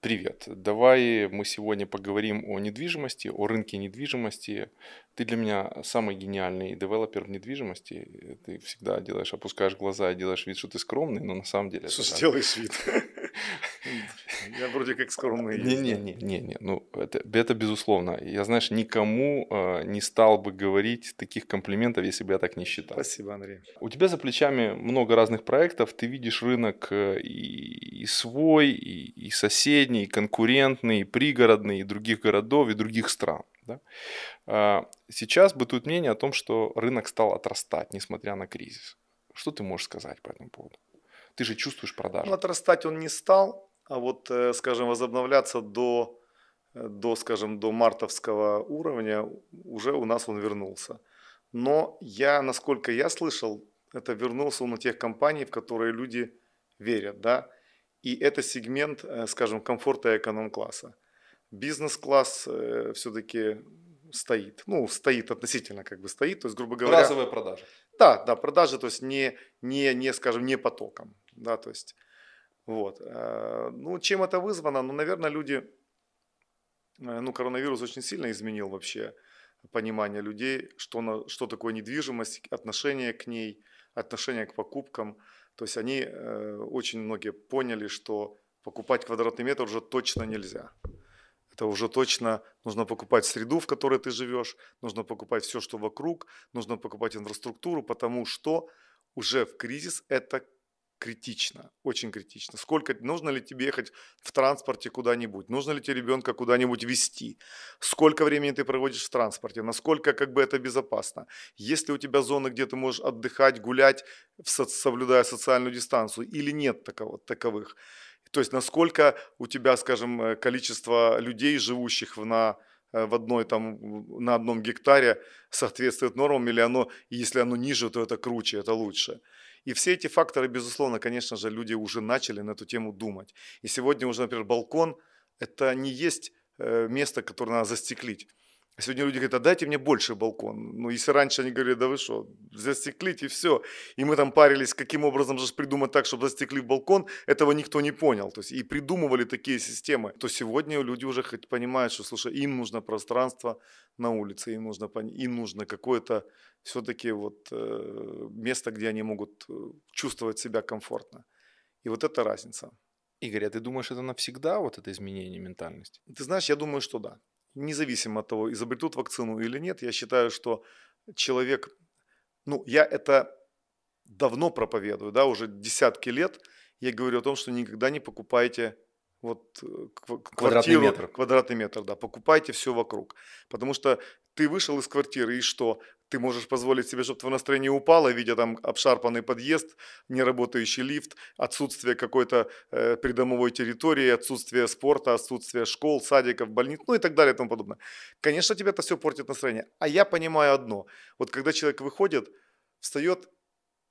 Привет. Давай мы сегодня поговорим о недвижимости, о рынке недвижимости. Ты для меня самый гениальный девелопер в недвижимости. Ты всегда делаешь, опускаешь глаза и делаешь вид, что ты скромный, но на самом деле... Что это делаешь вид? Я вроде как скромный есть, да. Не-не-не-не, ну это, это безусловно. Я, знаешь, никому э, не стал бы говорить таких комплиментов, если бы я так не считал. Спасибо, Андрей. У тебя за плечами много разных проектов, ты видишь рынок э, и, и свой, и, и соседний, и конкурентный, и пригородный, и других городов, и других стран. да. А, Сейчас бытует мнение о том, что рынок стал отрастать, несмотря на кризис. Что ты можешь сказать по этому поводу? Ты же чувствуешь продажи. Ну, отрастать он не стал, а вот, э, скажем, возобновляться до, э, до, скажем, до мартовского уровня уже у нас он вернулся. Но я, насколько я слышал, это вернулся он у тех компаний, в которые люди верят, да. И это сегмент, э, скажем, комфорта и эконом-класса. Бизнес-класс все-таки стоит. Ну, стоит относительно, как бы стоит. То есть, грубо говоря... Разовые продажи. Да, да, продажи, то есть не, не, не, скажем, не потоком, да, то есть, вот. Э, Ну, чем это вызвано? Ну, наверное, люди, э, ну, коронавирус очень сильно изменил вообще понимание людей, что, на, что такое недвижимость, отношение к ней, отношение к покупкам. То есть они, э, очень многие поняли, что покупать квадратный метр уже точно нельзя. Это уже точно нужно покупать среду, в которой ты живешь, нужно покупать все, что вокруг, нужно покупать инфраструктуру, потому что уже в кризис это критично, очень критично. Сколько нужно ли тебе ехать в транспорте куда-нибудь, нужно ли тебе ребенка куда-нибудь везти, сколько времени ты проводишь в транспорте, насколько как бы это безопасно, есть ли у тебя зоны, где ты можешь отдыхать, гулять, со- соблюдая социальную дистанцию, или нет такого, таковых. То есть насколько у тебя, скажем, э, количество людей, живущих на, э, в одной, там, на одном гектаре, соответствует нормам, или оно, если оно ниже, то это круче, это лучше. И все эти факторы, безусловно, конечно же, люди уже начали на эту тему думать. И сегодня уже, например, балкон – это не есть э, место, которое надо застеклить. А Сегодня люди говорят, а дайте мне больше балкон. Ну, если раньше они говорили, да вы что, застеклить и все. И мы там парились, каким образом же придумать так, чтобы застеклить балкон, этого никто не понял. То есть и придумывали такие системы. То сегодня люди уже хоть понимают, что, слушай, им нужно пространство на улице, им нужно, им нужно какое-то все-таки вот э, место, где они могут э, чувствовать себя комфортно. И вот это разница. Игорь, а ты думаешь, это навсегда, вот это изменение ментальности? Ты знаешь, я думаю, что да. Независимо от того, изобретут вакцину или нет, я считаю, что человек, ну, я это давно проповедую, да, уже десятки лет, я говорю о том, что никогда не покупайте вот э, кв- Квадратный квартиру, метр. квадратный метр, да, покупайте все вокруг, потому что ты вышел из квартиры и что? Ты можешь позволить себе, чтобы твое настроение упало, видя там обшарпанный подъезд, неработающий лифт, отсутствие какой-то э, придомовой территории, отсутствие спорта, отсутствие школ, садиков, больниц, ну и так далее и тому подобное. Конечно, тебе это все портит настроение. А я понимаю одно. Вот когда человек выходит, встает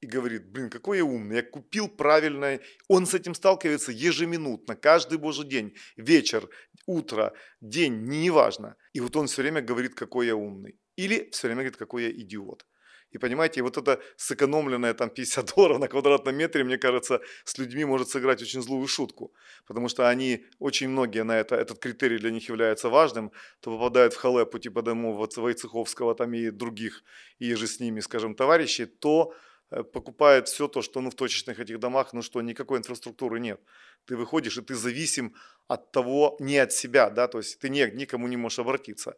и говорит, блин, какой я умный, я купил правильное. Он с этим сталкивается ежеминутно, каждый божий день, вечер, утро, день, неважно. И вот он все время говорит, какой я умный. Или все время говорит, какой я идиот. И понимаете, вот это сэкономленное там 50 долларов на квадратном метре, мне кажется, с людьми может сыграть очень злую шутку. Потому что они, очень многие на это, этот критерий для них является важным, то попадают в халепу типа домов Войцеховского там и других, и же с ними, скажем, товарищей, то э, покупает все то, что ну, в точечных этих домах, ну что, никакой инфраструктуры нет. Ты выходишь, и ты зависим от того, не от себя, да, то есть ты не, никому не можешь обратиться.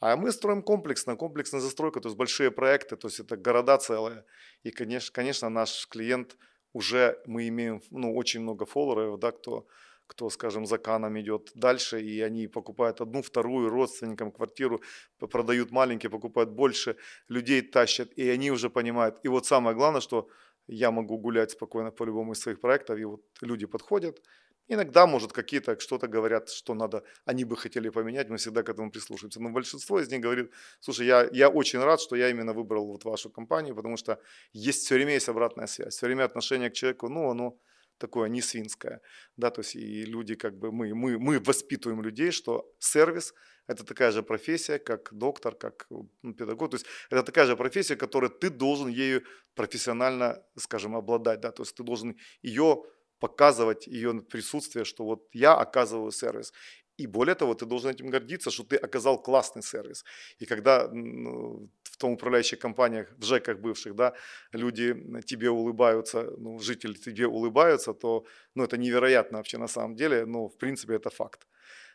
А мы строим комплексно, комплексная застройка, то есть большие проекты, то есть это города целые. И, конечно, конечно наш клиент уже, мы имеем ну, очень много фолловеров, да, кто, кто, скажем, за каном идет дальше, и они покупают одну, вторую родственникам квартиру, продают маленькие, покупают больше, людей тащат, и они уже понимают. И вот самое главное, что я могу гулять спокойно по любому из своих проектов, и вот люди подходят, Иногда, может, какие-то что-то говорят, что надо, они бы хотели поменять, мы всегда к этому прислушиваемся. Но большинство из них говорит, слушай, я, я очень рад, что я именно выбрал вот вашу компанию, потому что есть все время есть обратная связь, все время отношение к человеку, ну, оно такое не свинское, да, то есть и люди как бы, мы, мы, мы воспитываем людей, что сервис – это такая же профессия, как доктор, как ну, педагог, то есть это такая же профессия, которой ты должен ею профессионально, скажем, обладать, да, то есть ты должен ее показывать ее присутствие, что вот я оказываю сервис. И более того, ты должен этим гордиться, что ты оказал классный сервис. И когда ну, в том управляющих компаниях, в ЖЭКах бывших, да, люди тебе улыбаются, ну, жители тебе улыбаются, то ну, это невероятно вообще на самом деле, но в принципе это факт.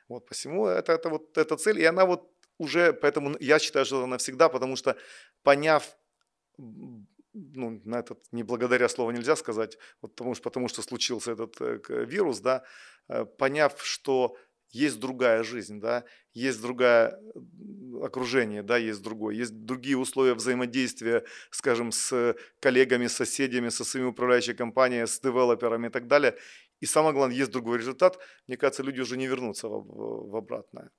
Вот посему это, это вот эта цель, и она вот уже, поэтому я считаю, что это навсегда, потому что поняв ну, на этот не благодаря слово нельзя сказать, вот потому, что, потому что случился этот э, вирус, да, э, поняв, что есть другая жизнь, да, есть другое окружение, да, есть другое, есть другие условия взаимодействия, скажем, с коллегами, с соседями, со своими управляющей компанией, с девелоперами и так далее. И самое главное, есть другой результат. Мне кажется, люди уже не вернутся в, в обратное.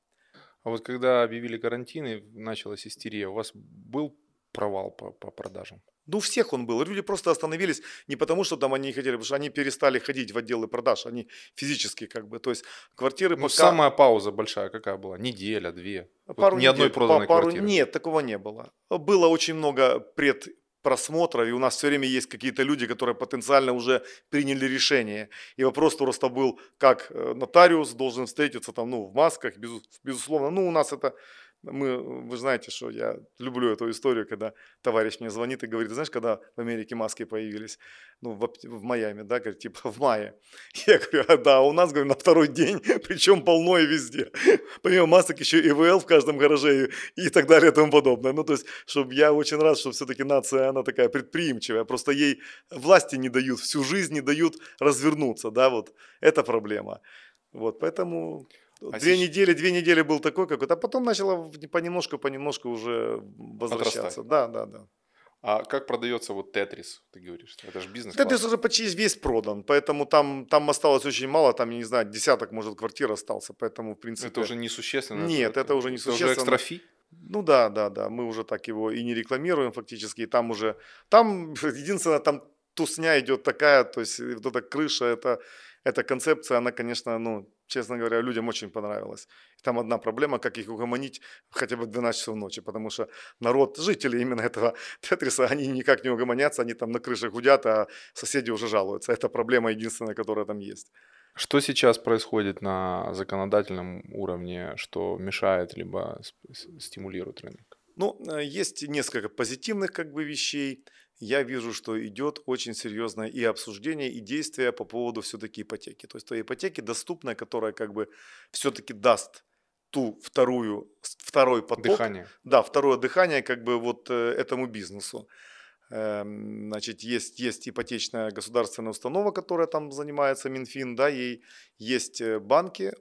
А вот когда объявили карантин и началась истерия, у вас был провал по, по продажам? Ну, у всех он был. Люди просто остановились не потому, что там они не хотели, потому что они перестали ходить в отделы продаж. Они физически как бы, то есть квартиры ну, пока... самая пауза большая какая была? Неделя, две? Пару вот ни недель, одной проданной пару... квартиры? Нет, такого не было. Было очень много пред просмотров, и у нас все время есть какие-то люди, которые потенциально уже приняли решение. И вопрос просто был, как э, нотариус должен встретиться там, ну, в масках, безусловно. Ну, у нас это мы, вы знаете, что я люблю эту историю, когда товарищ мне звонит и говорит, знаешь, когда в Америке маски появились, ну, в, в Майами, да, говорит, типа в мае. Я говорю, а, да, у нас, говорю, на второй день, причем полно и везде. Помимо масок еще ИВЛ в каждом гараже и, и так далее и тому подобное. Ну, то есть, чтобы я очень рад, что все-таки нация, она такая предприимчивая, просто ей власти не дают, всю жизнь не дают развернуться, да, вот, это проблема. Вот, поэтому а две сейчас... недели, две недели был такой какой-то, а потом начало понемножку, понемножку уже возвращаться. Отрастать. Да, да, да. А как продается вот Тетрис, ты говоришь? Это же бизнес. Тетрис уже почти весь продан, поэтому там, там осталось очень мало, там, я не знаю, десяток, может, квартир остался, поэтому, в принципе... Это уже несущественно? Нет, это, это уже несущественно. Это уже экстрафи? Ну да, да, да, мы уже так его и не рекламируем фактически, и там уже, там единственное, там тусня идет такая, то есть вот эта крыша, это, эта концепция, она, конечно, ну, честно говоря, людям очень понравилось. Там одна проблема, как их угомонить хотя бы в 12 часов ночи, потому что народ, жители именно этого Тетриса, они никак не угомонятся, они там на крыше гудят, а соседи уже жалуются. Это проблема единственная, которая там есть. Что сейчас происходит на законодательном уровне, что мешает либо стимулирует рынок? Ну, э, есть несколько позитивных как бы вещей я вижу, что идет очень серьезное и обсуждение, и действие по поводу все-таки ипотеки. То есть той ипотеки доступной, которая как бы все-таки даст ту вторую, второй поток. Дыхание. Да, второе дыхание как бы вот э, этому бизнесу. Эм, значит, есть, есть ипотечная государственная установа, которая там занимается, Минфин, да, ей есть э, банки,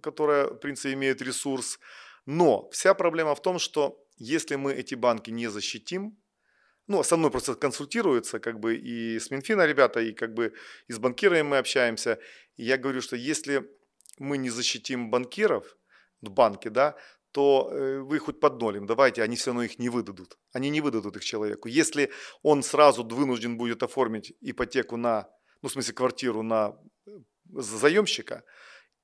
которые, в принципе, имеют ресурс. Но вся проблема в том, что если мы эти банки не защитим, ну, со мной просто консультируются, как бы и с Минфина ребята, и как бы и с банкирами мы общаемся. И я говорю, что если мы не защитим банкиров, банки, да, то э, вы хоть под нолем давайте, они все равно их не выдадут. Они не выдадут их человеку. Если он сразу вынужден будет оформить ипотеку на, ну, в смысле, квартиру на э, заемщика,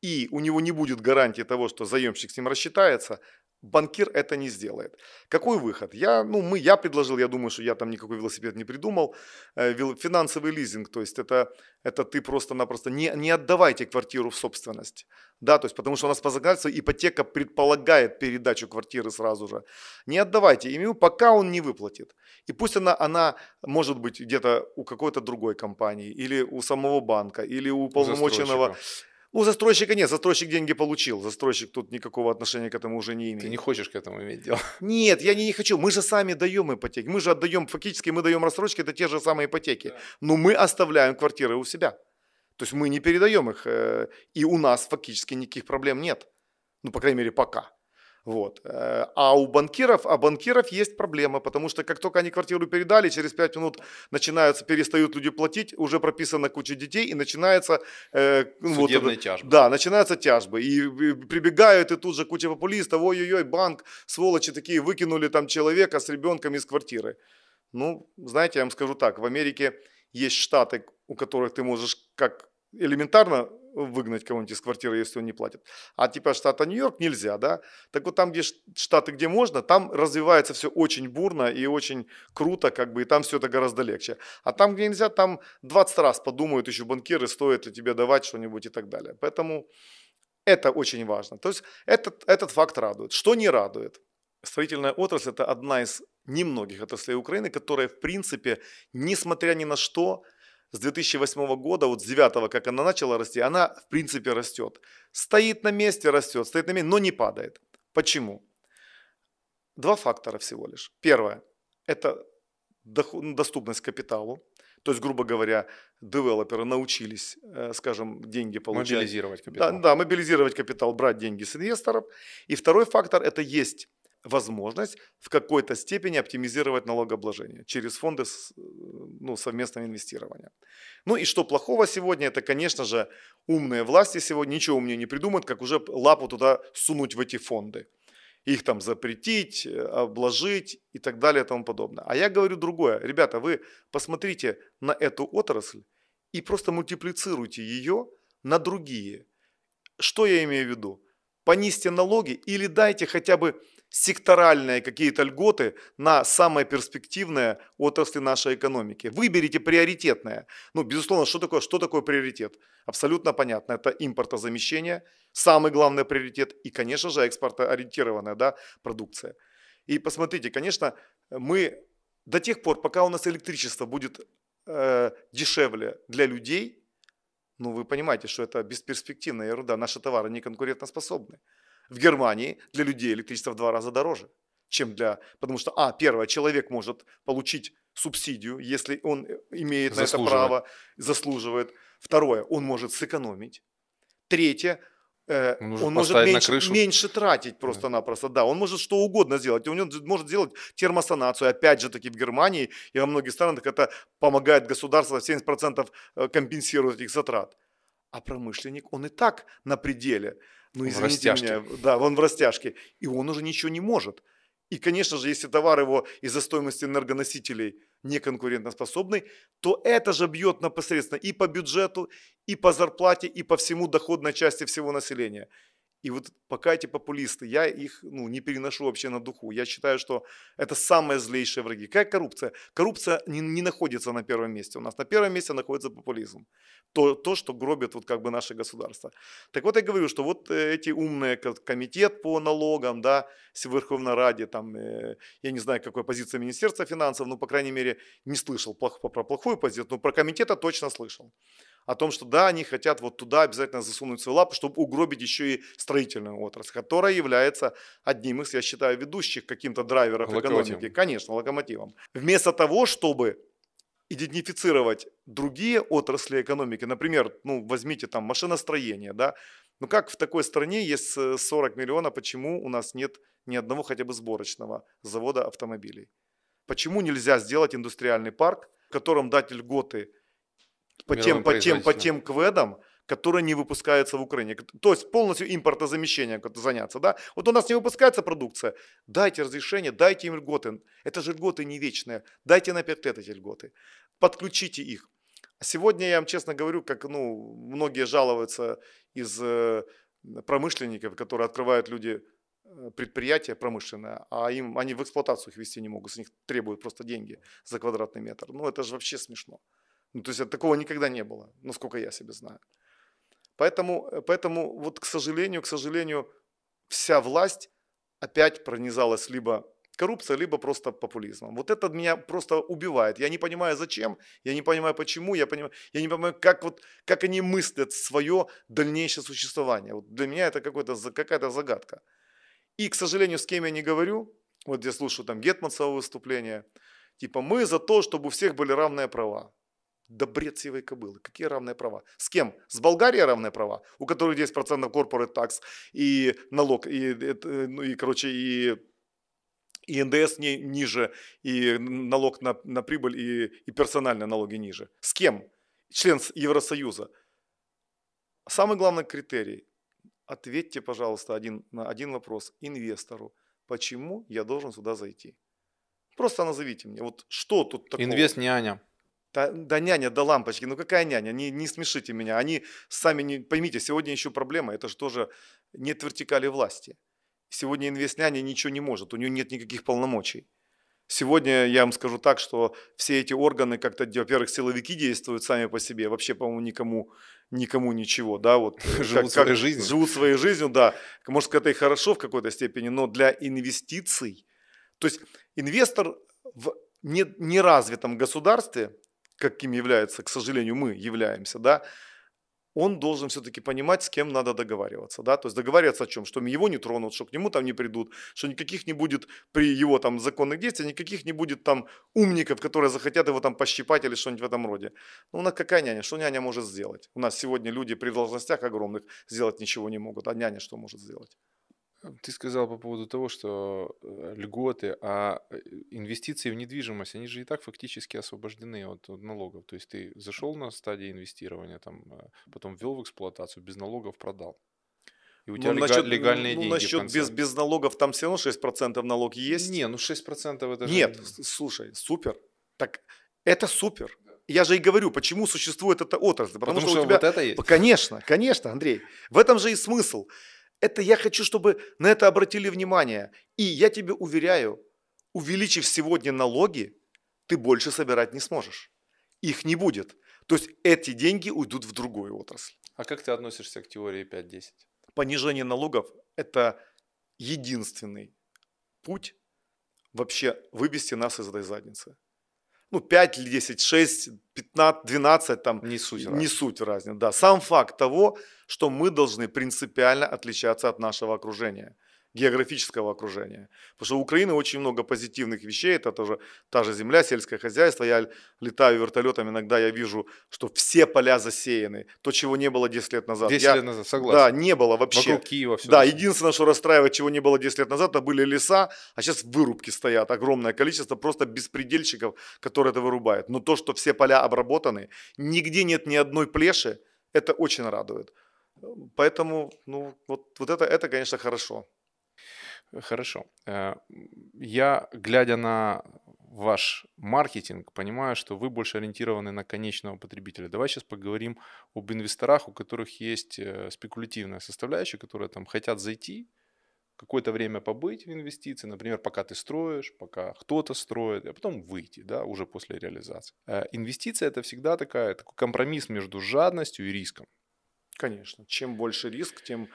и у него не будет гарантии того, что заемщик с ним рассчитается, банкир это не сделает. Какой выход? Я, ну, мы, я предложил, я думаю, что я там никакой велосипед не придумал, э, финансовый лизинг, то есть это, это ты просто-напросто не, не отдавайте квартиру в собственность, да, то есть потому что у нас по законодательству ипотека предполагает передачу квартиры сразу же. Не отдавайте ему, пока он не выплатит. И пусть она, она может быть где-то у какой-то другой компании, или у самого банка, или у полномоченного у застройщика нет, застройщик деньги получил. Застройщик тут никакого отношения к этому уже не имеет. Ты не хочешь к этому иметь дело? Нет, я не, не хочу. Мы же сами даем ипотеки. Мы же отдаем, фактически мы даем рассрочки, это те же самые ипотеки. Да. Но мы оставляем квартиры у себя. То есть мы не передаем их. Э, и у нас фактически никаких проблем нет. Ну, по крайней мере, пока. Вот. Э, а у банкиров, а банкиров есть проблема, потому что как только они квартиру передали, через 5 минут начинаются, перестают люди платить, уже прописана куча детей, и начинается... Э, ну, Судебные вот, тяжбы. Да, начинаются тяжбы. И, и прибегают, и тут же куча популистов, ой-ой-ой, банк, сволочи такие, выкинули там человека с ребенком из квартиры. Ну, знаете, я вам скажу так, в Америке есть штаты, у которых ты можешь как элементарно выгнать кого-нибудь из квартиры, если он не платит. А типа штата Нью-Йорк нельзя, да? Так вот там, где штаты, где можно, там развивается все очень бурно и очень круто, как бы, и там все это гораздо легче. А там, где нельзя, там 20 раз подумают еще банкиры, стоит ли тебе давать что-нибудь и так далее. Поэтому это очень важно. То есть этот, этот факт радует. Что не радует? Строительная отрасль – это одна из немногих отраслей Украины, которая, в принципе, несмотря ни на что, с 2008 года, вот с 9 как она начала расти, она в принципе растет. Стоит на месте, растет, стоит на месте, но не падает. Почему? Два фактора всего лишь. Первое – это доступность капиталу. То есть, грубо говоря, девелоперы научились, э, скажем, деньги получать. Мобилизировать капитал. Да, да, мобилизировать капитал, брать деньги с инвесторов. И второй фактор – это есть возможность в какой-то степени оптимизировать налогообложение через фонды ну, совместного инвестирования. Ну и что плохого сегодня, это, конечно же, умные власти сегодня ничего умнее не придумают, как уже лапу туда сунуть в эти фонды. Их там запретить, э, обложить и так далее и тому подобное. А я говорю другое. Ребята, вы посмотрите на эту отрасль и просто мультиплицируйте ее на другие. Что я имею в виду? Понизьте налоги или дайте хотя бы секторальные какие-то льготы на самые перспективные отрасли нашей экономики. Выберите приоритетное. Ну, безусловно, что такое, что такое приоритет? Абсолютно понятно. Это импортозамещение, самый главный приоритет. И, конечно же, экспортоориентированная да, продукция. И посмотрите, конечно, мы до тех пор, пока у нас электричество будет э, дешевле для людей, ну, вы понимаете, что это бесперспективная ерунда. Наши товары не конкурентоспособны. В Германии для людей электричество в два раза дороже, чем для... Потому что, а, первое, человек может получить субсидию, если он э, имеет на это право, заслуживает. Второе, он может сэкономить. Третье, э, он, он может меньше, меньше тратить просто-напросто. Да, он может что угодно сделать. Он может сделать термосанацию. Опять же таки в Германии и во многих странах это помогает государство 70% э, компенсировать их затрат. А промышленник, он и так на пределе ну извините меня, да, он в растяжке, и он уже ничего не может. И, конечно же, если товар его из-за стоимости энергоносителей не конкурентоспособный, то это же бьет непосредственно и по бюджету, и по зарплате, и по всему доходной части всего населения. И вот пока эти популисты, я их ну, не переношу вообще на духу. Я считаю, что это самые злейшие враги. Как коррупция? Коррупция не, не находится на первом месте. У нас на первом месте находится популизм. То, то, что гробит вот как бы наше государство. Так вот я говорю, что вот э, эти умные, комитет по налогам, да, в Верховной Раде, там, э, я не знаю, какой позиция Министерства финансов, но, по крайней мере, не слышал про плохую позицию, но про комитета точно слышал о том, что да, они хотят вот туда обязательно засунуть свою лапу, чтобы угробить еще и строительную отрасль, которая является одним из, я считаю, ведущих каким-то драйверов экономики. Конечно, локомотивом. Вместо того, чтобы идентифицировать другие отрасли экономики, например, ну, возьмите там машиностроение, да, ну как в такой стране есть 40 миллионов, почему у нас нет ни одного хотя бы сборочного завода автомобилей? Почему нельзя сделать индустриальный парк, в котором дать льготы по тем, по тем, по тем кведам, которые не выпускаются в Украине. То есть полностью импортозамещением заняться. Да? Вот у нас не выпускается продукция, дайте разрешение, дайте им льготы. Это же льготы не вечные. Дайте на 5 лет эти льготы. Подключите их. Сегодня я вам честно говорю, как ну, многие жалуются из э, промышленников, которые открывают люди э, предприятия промышленное, а им они в эксплуатацию их вести не могут, с них требуют просто деньги за квадратный метр. Ну это же вообще смешно. Ну, то есть такого никогда не было, насколько я себе знаю. Поэтому, э, поэтому вот, к сожалению, к сожалению, вся власть опять пронизалась либо коррупцией, либо просто популизмом. Вот это меня просто убивает. Я не понимаю, зачем, я не понимаю, почему, я, понимаю, я не понимаю, как, вот, как они мыслят свое дальнейшее существование. Вот для меня это какая-то загадка. И, к сожалению, с кем я не говорю, вот я слушаю там Гетманцева выступление, типа мы за то, чтобы у всех были равные права. Да бред сивой кобылы. Какие равные права? С кем? С Болгарией равные права, у которых 10% corporate tax и налог, и, э, ну, и короче, и и НДС не, ниже, и налог на, на прибыль, и, и персональные налоги ниже. С кем? Член Евросоюза. Самый главный критерий. Ответьте, пожалуйста, один, на один вопрос инвестору. Почему я должен сюда зайти? Просто назовите мне. Вот что тут такого? Инвест няня. Да, да няня, да лампочки. Ну какая няня? Не, не смешите меня. Они сами не... Поймите, сегодня еще проблема. Это же тоже нет вертикали власти. Сегодня инвестняня ничего не может. У нее нет никаких полномочий. Сегодня я вам скажу так, что все эти органы как-то, во-первых, силовики действуют сами по себе, вообще, по-моему, никому, никому ничего, да, вот. Живут как, своей жизнью. Живут своей жизнью, да. Может, это и хорошо в какой-то степени, но для инвестиций, то есть инвестор в неразвитом государстве, каким является, к сожалению, мы являемся, да, он должен все-таки понимать, с кем надо договариваться. Да? То есть договариваться о чем? Что его не тронут, что к нему там не придут, что никаких не будет при его там законных действиях, никаких не будет там умников, которые захотят его там пощипать или что-нибудь в этом роде. Ну, у нас какая няня? Что няня может сделать? У нас сегодня люди при должностях огромных сделать ничего не могут, а няня что может сделать? Ты сказал по поводу того, что э, льготы, а э, инвестиции в недвижимость, они же и так фактически освобождены от, от налогов. То есть ты зашел на стадии инвестирования, там, э, потом ввел в эксплуатацию, без налогов продал. И у ну, тебя насчет, легальные ну, деньги. Насчет без, без налогов там все равно 6% налог есть. Не, ну 6% это же... Нет, слушай, супер. Так это супер. Я же и говорю, почему существует эта отрасль. Потому, Потому что, что у тебя... вот это есть. Конечно, конечно, Андрей. В этом же и смысл. Это я хочу, чтобы на это обратили внимание. И я тебе уверяю, увеличив сегодня налоги, ты больше собирать не сможешь. Их не будет. То есть эти деньги уйдут в другую отрасль. А как ты относишься к теории 5-10? Понижение налогов – это единственный путь вообще вывести нас из этой задницы ну, 5 или 10, 6, 15, 12, там, не суть, не суть разница. Да. Сам факт того, что мы должны принципиально отличаться от нашего окружения – географического окружения. Потому что у Украины очень много позитивных вещей, это тоже та же земля, сельское хозяйство. Я летаю вертолетом, иногда я вижу, что все поля засеяны. То, чего не было 10 лет назад. 10 я, лет назад, согласен. Да, не было вообще. Вокруг Киева все. Да, единственное, что расстраивает, чего не было 10 лет назад, это были леса, а сейчас вырубки стоят. Огромное количество просто беспредельщиков, которые это вырубают. Но то, что все поля обработаны, нигде нет ни одной плеши, это очень радует. Поэтому, ну, вот, вот это, это, конечно, хорошо. Хорошо. Э, я, глядя на ваш маркетинг, понимаю, что вы больше ориентированы на конечного потребителя. Давай сейчас поговорим об инвесторах, у которых есть э, спекулятивная составляющая, которые там хотят зайти, какое-то время побыть в инвестиции, например, пока ты строишь, пока кто-то строит, а потом выйти, да, уже после реализации. Э, инвестиция это всегда такая, такой компромисс между жадностью и риском. Конечно. Чем больше риск, тем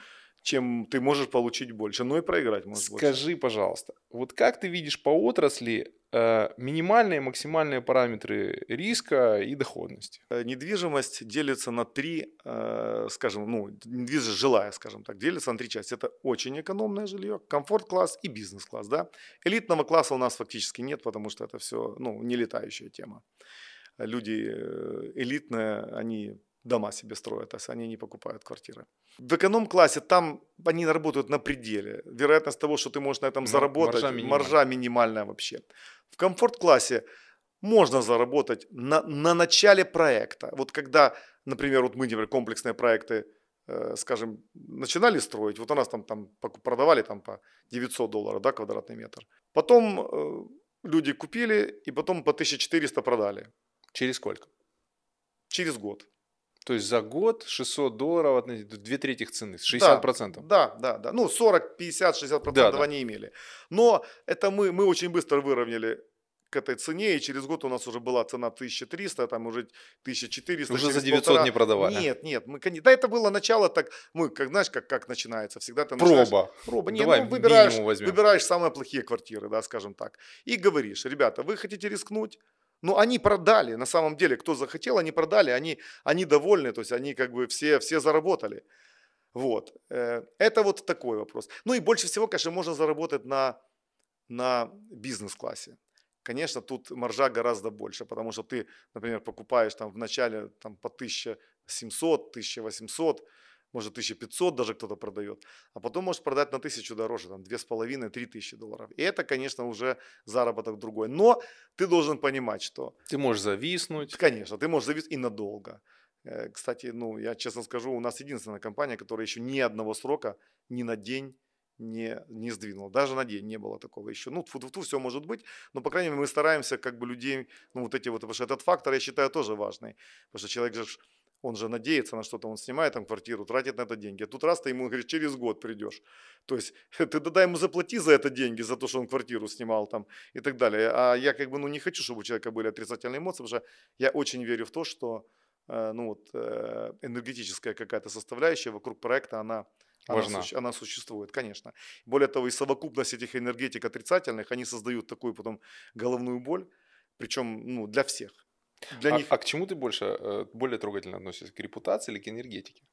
чем ты можешь получить больше, но и проиграть можешь Скажи, больше. пожалуйста, вот как ты видишь по отрасли э, минимальные и максимальные параметры риска и доходности? Э, недвижимость делится на три, э, скажем, ну, недвижимость жилая, скажем так, делится на три части. Это очень экономное жилье, комфорт-класс и бизнес-класс, да. Элитного класса у нас фактически нет, потому что это все, ну, не летающая тема. Люди элитные, они дома себе строят, а они не покупают квартиры. В эконом-классе там они работают на пределе. Вероятность того, что ты можешь на этом заработать, маржа, минимальная. маржа минимальная вообще. В комфорт-классе можно заработать на, на начале проекта. Вот когда, например, вот мы, например, комплексные проекты, э, скажем, начинали строить, вот у нас там, там продавали там по 900 долларов, да, квадратный метр. Потом э, люди купили и потом по 1400 продали. Через сколько? Через год. То есть за год 600 долларов, две трети цены, 60%. Да, да, да. да. Ну, 40, 50, 60% да, да. они имели. Но это мы, мы очень быстро выровняли к этой цене, и через год у нас уже была цена 1300, там уже 1400. Уже за 900 полтора... не продавали? Нет, нет, мы, да это было начало так, мы, как знаешь, как, как начинается, всегда ты Проба. Проба, нет, Давай ну, выбираешь, выбираешь самые плохие квартиры, да, скажем так, и говоришь, ребята, вы хотите рискнуть, ну, они продали, на самом деле, кто захотел, они продали, они, они довольны, то есть они как бы все, все заработали. Вот. Э, это вот такой вопрос. Ну и больше всего, конечно, можно заработать на, на бизнес-классе. Конечно, тут маржа гораздо больше, потому что ты, например, покупаешь там в начале там, по 1700, 1800, может 1500 даже кто-то продает, а потом может продать на 1000 дороже, там 2,5-3 тысячи долларов. И это, конечно, уже заработок другой. Но ты должен понимать, что... Ты можешь зависнуть. Конечно, ты можешь зависнуть и надолго. Э, кстати, ну, я честно скажу, у нас единственная компания, которая еще ни одного срока ни на день не, не сдвинул. Даже на день не было такого еще. Ну, тфу -тфу все может быть, но, по крайней мере, мы стараемся как бы людей, ну, вот эти вот, потому что этот фактор, я считаю, тоже важный. Потому что человек же, он же надеется на что-то, он снимает там квартиру, тратит на это деньги. А тут раз ты ему говоришь, через год придешь. То есть ты тогда ему заплати за это деньги, за то, что он квартиру снимал там и так далее. А я как бы, ну, не хочу, чтобы у человека были отрицательные эмоции, потому что я очень верю в то, что э, ну, вот, э, энергетическая какая-то составляющая вокруг проекта, она Важна. Она, она существует, конечно. Более того, и совокупность этих энергетик отрицательных, они создают такую потом головную боль, причем ну, для всех. Для а, них... а к чему ты больше, э, более трогательно относишься? К репутации или к энергетике?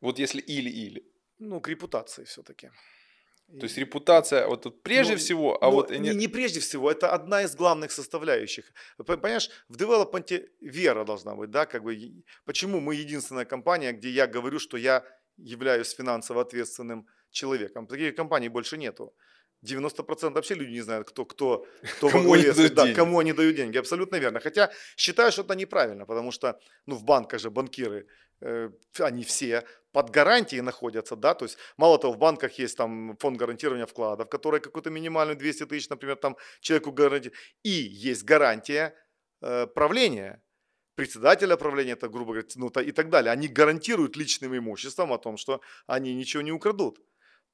Вот если или-или. Ну, к репутации все-таки. То есть репутация, вот тут прежде Ну, всего, а ну, вот... не, не прежде всего, это одна из главных составляющих. Понимаешь, в девелопменте вера должна быть, да, как бы. Почему мы единственная компания, где я говорю, что я являюсь финансово ответственным человеком? Таких компаний больше нету. 90% вообще люди не знают, кто, кто, кто Кому они дают да, деньги. кому они дают деньги. Абсолютно верно. Хотя считаю, что это неправильно, потому что ну, в банках же банкиры, э, они все под гарантией находятся, да, то есть мало того, в банках есть там фонд гарантирования вкладов, который какой-то минимальный 200 тысяч, например, там человеку гарантирует, и есть гарантия э, правления, председателя правления, это, грубо говоря, ну, и так далее. Они гарантируют личным имуществом о том, что они ничего не украдут.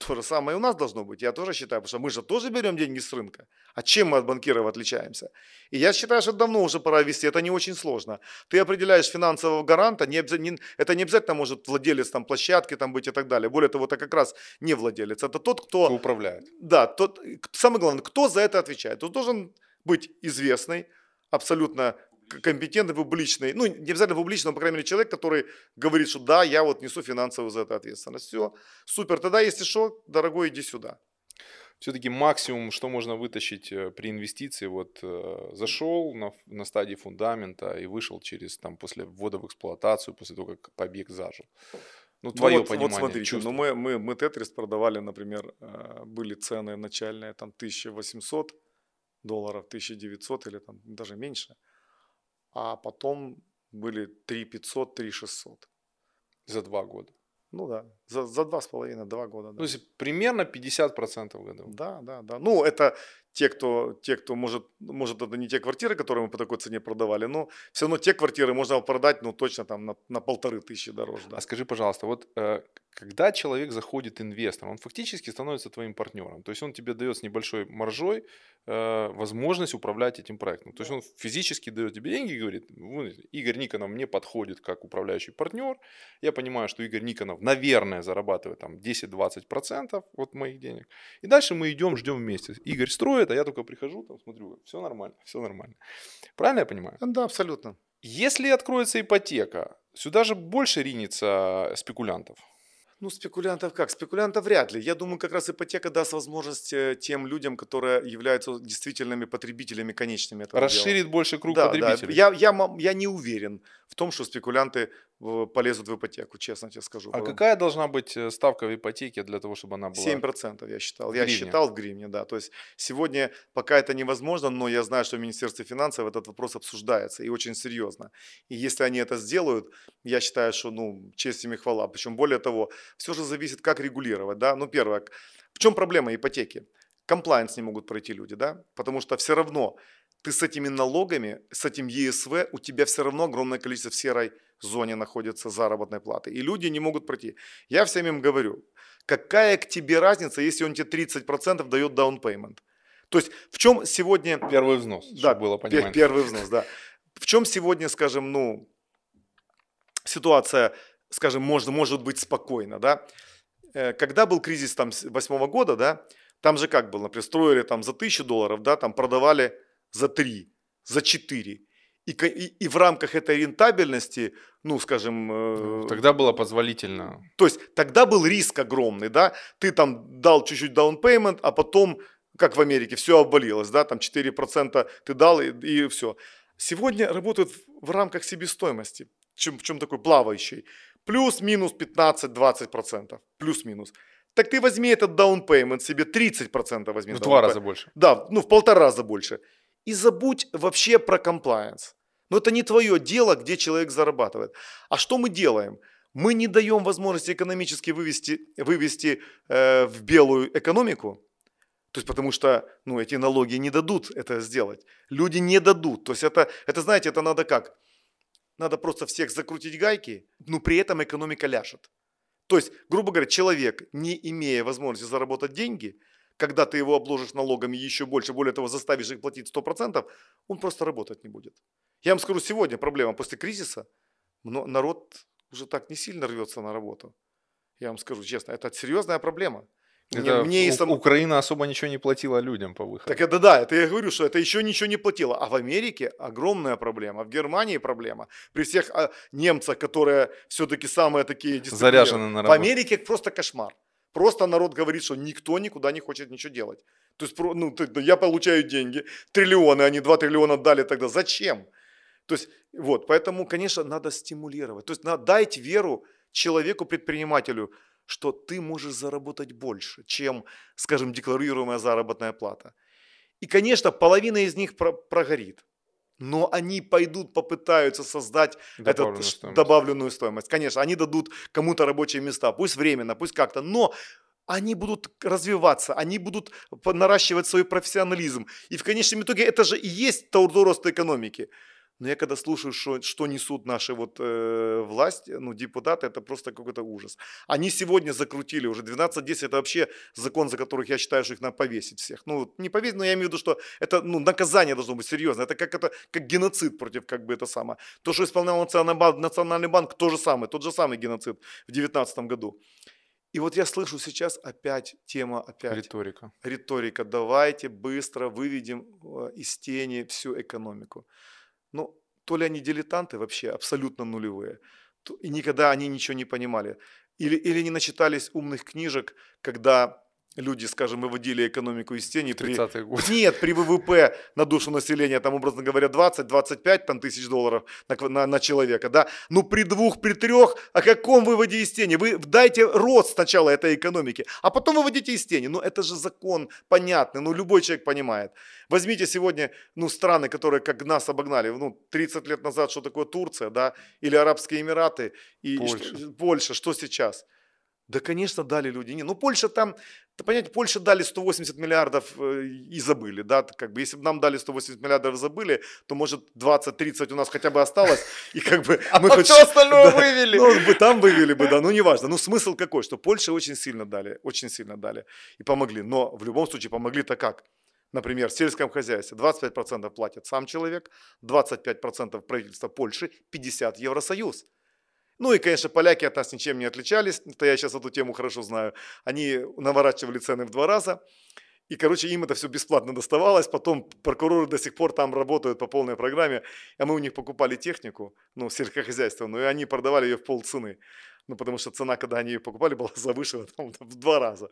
То же самое и у нас должно быть. Я тоже считаю, потому что мы же тоже берем деньги с рынка. А чем мы от банкиров отличаемся? И я считаю, что давно уже пора ввести. Это не очень сложно. Ты определяешь финансового гаранта. Не обяза- не- это не обязательно может владелец там, площадки там, быть и так далее. Более того, это как раз не владелец. Это тот, кто... Кто управляет? Да, тот, самое главное, кто за это отвечает. Он должен быть известный, абсолютно компетентный, публичный, ну, не обязательно публичный, но, по крайней мере, человек, который говорит, что да, я вот несу финансовую за это ответственность. Все, супер. Тогда, если что, дорогой, иди сюда. Все-таки максимум, что можно вытащить э, при инвестиции, вот э, зашел на, на стадии фундамента и вышел через, там, после ввода в эксплуатацию, после того, как объект зажил. Ну, Ну, твое вот, понимание, вот смотрите, чувство. ну мы, мы, мы Тетрис продавали, например, э, были цены начальные там 1800 долларов, 1900 или там даже меньше, а потом были 3500, 3600. за два года. Ну да, за, за два с половиной, два года. Да. Ну, если примерно 50% годов. Да, да, да. Ну, это те, кто, те, кто может, может, это не те квартиры, которые мы по такой цене продавали, но все равно те квартиры можно продать, ну, точно там на, на полторы тысячи дороже, да. А скажи, пожалуйста, вот э, когда человек заходит инвестором, он фактически становится твоим партнером. То есть он тебе дает с небольшой маржой э, возможность управлять этим проектом. То есть он физически дает тебе деньги и говорит, «Вот, Игорь Никонов мне подходит как управляющий партнер. Я понимаю, что Игорь Никонов, наверное, зарабатывает там 10-20% от моих денег. И дальше мы идем, ждем вместе. Игорь строит, а я только прихожу, там смотрю, все нормально, все нормально. Правильно я понимаю? Да, абсолютно. Если откроется ипотека, сюда же больше ринется спекулянтов. Ну, спекулянтов как? Спекулянтов вряд ли. Я думаю, как раз ипотека даст возможность э, тем людям, которые являются действительными потребителями конечными этого дела. Расширит больше круг Да, да. потребителей. Я, я, ма- я не уверен в том, что спекулянты полезут в ипотеку, честно тебе скажу. А Потому- какая должна быть э, ставка в ипотеке для того, чтобы она была? 7% я считал. Я считал в гривне, да. То есть сегодня пока это невозможно, но я знаю, что в Министерстве финансов этот вопрос обсуждается и очень серьезно. И если они это сделают, я считаю, что ну, честь им и хвала. Причем более того, все же зависит, как регулировать. Да? Ну, первое, в чем проблема ипотеки? Комплайнс не могут пройти люди, да, потому что все равно ты с этими налогами, с этим ЕСВ, у тебя все равно огромное количество в серой зоне находится заработной платы. И люди не могут пройти. Я всем им говорю, какая к тебе разница, если он тебе 30% дает down payment? То есть в чем сегодня... Первый взнос, Да, было понимание. первый взнос, да. В чем сегодня, скажем, ну, ситуация, скажем, может, может быть спокойна, да? Э, Когда был кризис там восьмого года, да, там же как было, например, строили там за тысячу долларов, да, там продавали за три, за четыре. И, и, и в рамках этой рентабельности, ну, скажем, э, Тогда было позволительно. то есть тогда был риск огромный, да, ты там дал чуть-чуть down payment, а потом, как в Америке, все обвалилось, да, там 4% ты дал и, и все. Сегодня работают в, в рамках себестоимости, чем, чем такой плавающий, плюс-минус 15-20%, плюс-минус. Так ты возьми этот down payment себе 30% возьми. В два раза больше. Да, ну в полтора раза больше. И забудь вообще про комплайенс. Но это не твое дело, где человек зарабатывает. А что мы делаем? Мы не даем возможности экономически вывести, вывести э, в белую экономику, то есть потому что ну, эти налоги не дадут это сделать. Люди не дадут. То есть это, это, знаете, это надо как? Надо просто всех закрутить гайки, но при этом экономика ляжет. То есть, грубо говоря, человек, не имея возможности заработать деньги, когда ты его обложишь налогами еще больше, более того, заставишь их платить 100%, он просто работать не будет. Я вам скажу, сегодня проблема после кризиса, но народ уже так не сильно рвется на работу. Я вам скажу честно, это серьезная проблема. Это мне, мне сам... Украина особо ничего не платила людям по выходу. Так это да, это я говорю, что это еще ничего не платило. А в Америке огромная проблема, в Германии проблема. При всех а, немцах, которые все-таки самые такие заряжены на работу. В Америке просто кошмар. Просто народ говорит, что никто никуда не хочет ничего делать. То есть, ну, я получаю деньги, триллионы, они 2 триллиона дали тогда. Зачем? То есть, вот, поэтому, конечно, надо стимулировать. То есть, надо дать веру человеку, предпринимателю, что ты можешь заработать больше, чем, скажем, декларируемая заработная плата. И, конечно, половина из них про- прогорит. Но они пойдут, попытаются создать добавленную, этот, стоимость. добавленную стоимость. Конечно, они дадут кому-то рабочие места, пусть временно, пусть как-то, но они будут развиваться, они будут наращивать свой профессионализм. И в конечном итоге это же и есть рост экономики. Но я когда слушаю, что, что несут наши вот э, власти, ну, депутаты, это просто какой-то ужас. Они сегодня закрутили уже 12-10, это вообще закон, за которых я считаю, что их надо повесить всех. Ну, не повесить, но я имею в виду, что это, ну, наказание должно быть серьезно. Это как, это, как геноцид против, как бы это самое. То, что исполнял Национальный банк, Национальный банк, то же самое, тот же самый геноцид в 2019 году. И вот я слышу сейчас опять тема, опять. Риторика. Риторика. Давайте быстро выведем э, из тени всю экономику. Ну, то ли они дилетанты вообще, абсолютно нулевые, и никогда они ничего не понимали. Или, или не начитались умных книжек, когда люди, скажем, выводили экономику из тени. При... Год. Нет, при ВВП на душу населения, там, образно говоря, 20-25 там, тысяч долларов на, на, на человека, да. Ну, при двух, при трех, о каком выводе из тени? Вы дайте рост сначала этой экономики, а потом выводите из тени. Ну, это же закон понятный, ну, любой человек понимает. Возьмите сегодня, ну, страны, которые как нас обогнали, ну, 30 лет назад, что такое Турция, да, или Арабские Эмираты, и Польша, что, Польша что сейчас? Да, конечно, дали люди. Не, ну, Польша там, ты понимаете, Польше дали 180 миллиардов э, и забыли, да, как бы, если бы нам дали 180 миллиардов и забыли, то, может, 20-30 у нас хотя бы осталось, и как бы... А мы хоть все остальное вывели. Ну, бы там вывели бы, да, ну, неважно. Ну, смысл какой, что Польше очень сильно дали, очень сильно дали и помогли, но в любом случае помогли-то как? Например, в сельском хозяйстве 25% платит сам человек, 25% правительство Польши, 50% Евросоюз. Ну и, конечно, поляки от нас ничем не отличались, это я сейчас эту тему хорошо знаю. Они наворачивали цены в два раза. И, короче, им это все бесплатно доставалось. Потом прокуроры до сих пор там работают по полной программе. А мы у них покупали технику, ну, сельскохозяйственную, и они продавали ее в полцены. Ну, потому что цена, когда они ее покупали, была завышена там, в два раза.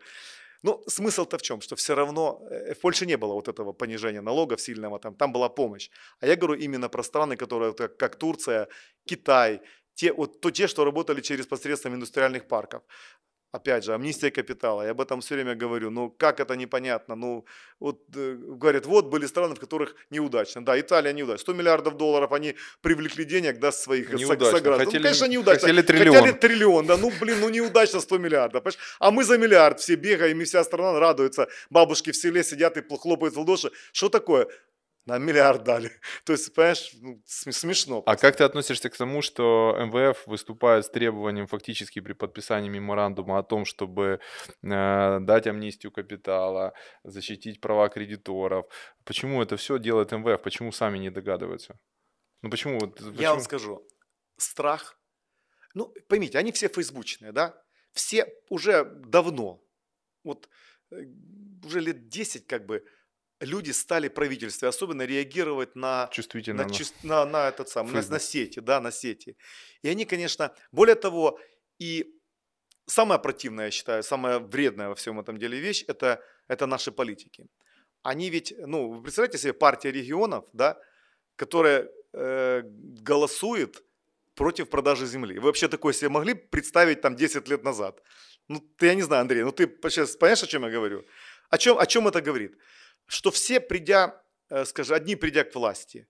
Ну, смысл-то в чем? Что все равно э, в Польше не было вот этого понижения налогов сильного, там, там была помощь. А я говорю именно про страны, которые, как Турция, Китай, те, вот, то, те, что работали через посредством индустриальных парков. Опять же, амнистия капитала, я об этом все время говорю, ну как это непонятно, ну вот э, говорят, вот были страны, в которых неудачно, да, Италия неудачно, 100 миллиардов долларов они привлекли денег, да, своих неудачно. сограждан, хотели, ну, конечно, неудачно, хотели триллион. хотели триллион, да, ну блин, ну неудачно 100 миллиардов, понимаешь? а мы за миллиард все бегаем, и вся страна радуется, бабушки в селе сидят и хлопают в ладоши, что такое? Нам миллиард дали. То есть, понимаешь, ну, смешно. А как ты относишься к тому, что МВФ выступает с требованием фактически при подписании меморандума о том, чтобы э, дать амнистию капитала, защитить права кредиторов? Почему это все делает МВФ? Почему сами не догадываются? Ну почему? почему? Я вам скажу. Страх. Ну, поймите, они все фейсбучные, да? Все уже давно, вот э, уже лет 10 как бы, люди стали правительстве особенно реагировать на, Чувствительно. на, на, на этот самый, на, на сети, да, на сети. И они, конечно, более того, и самое противное, я считаю, самое вредное во всем этом деле вещь, это, это наши политики. Они ведь, ну, вы представляете себе партия регионов, да, которая э, голосует против продажи земли. Вы вообще такое себе могли представить там 10 лет назад? Ну, ты, я не знаю, Андрей, ну ты сейчас понимаешь, о чем я говорю? О чем, о чем это говорит? Что все, придя, э, скажем, одни придя к власти,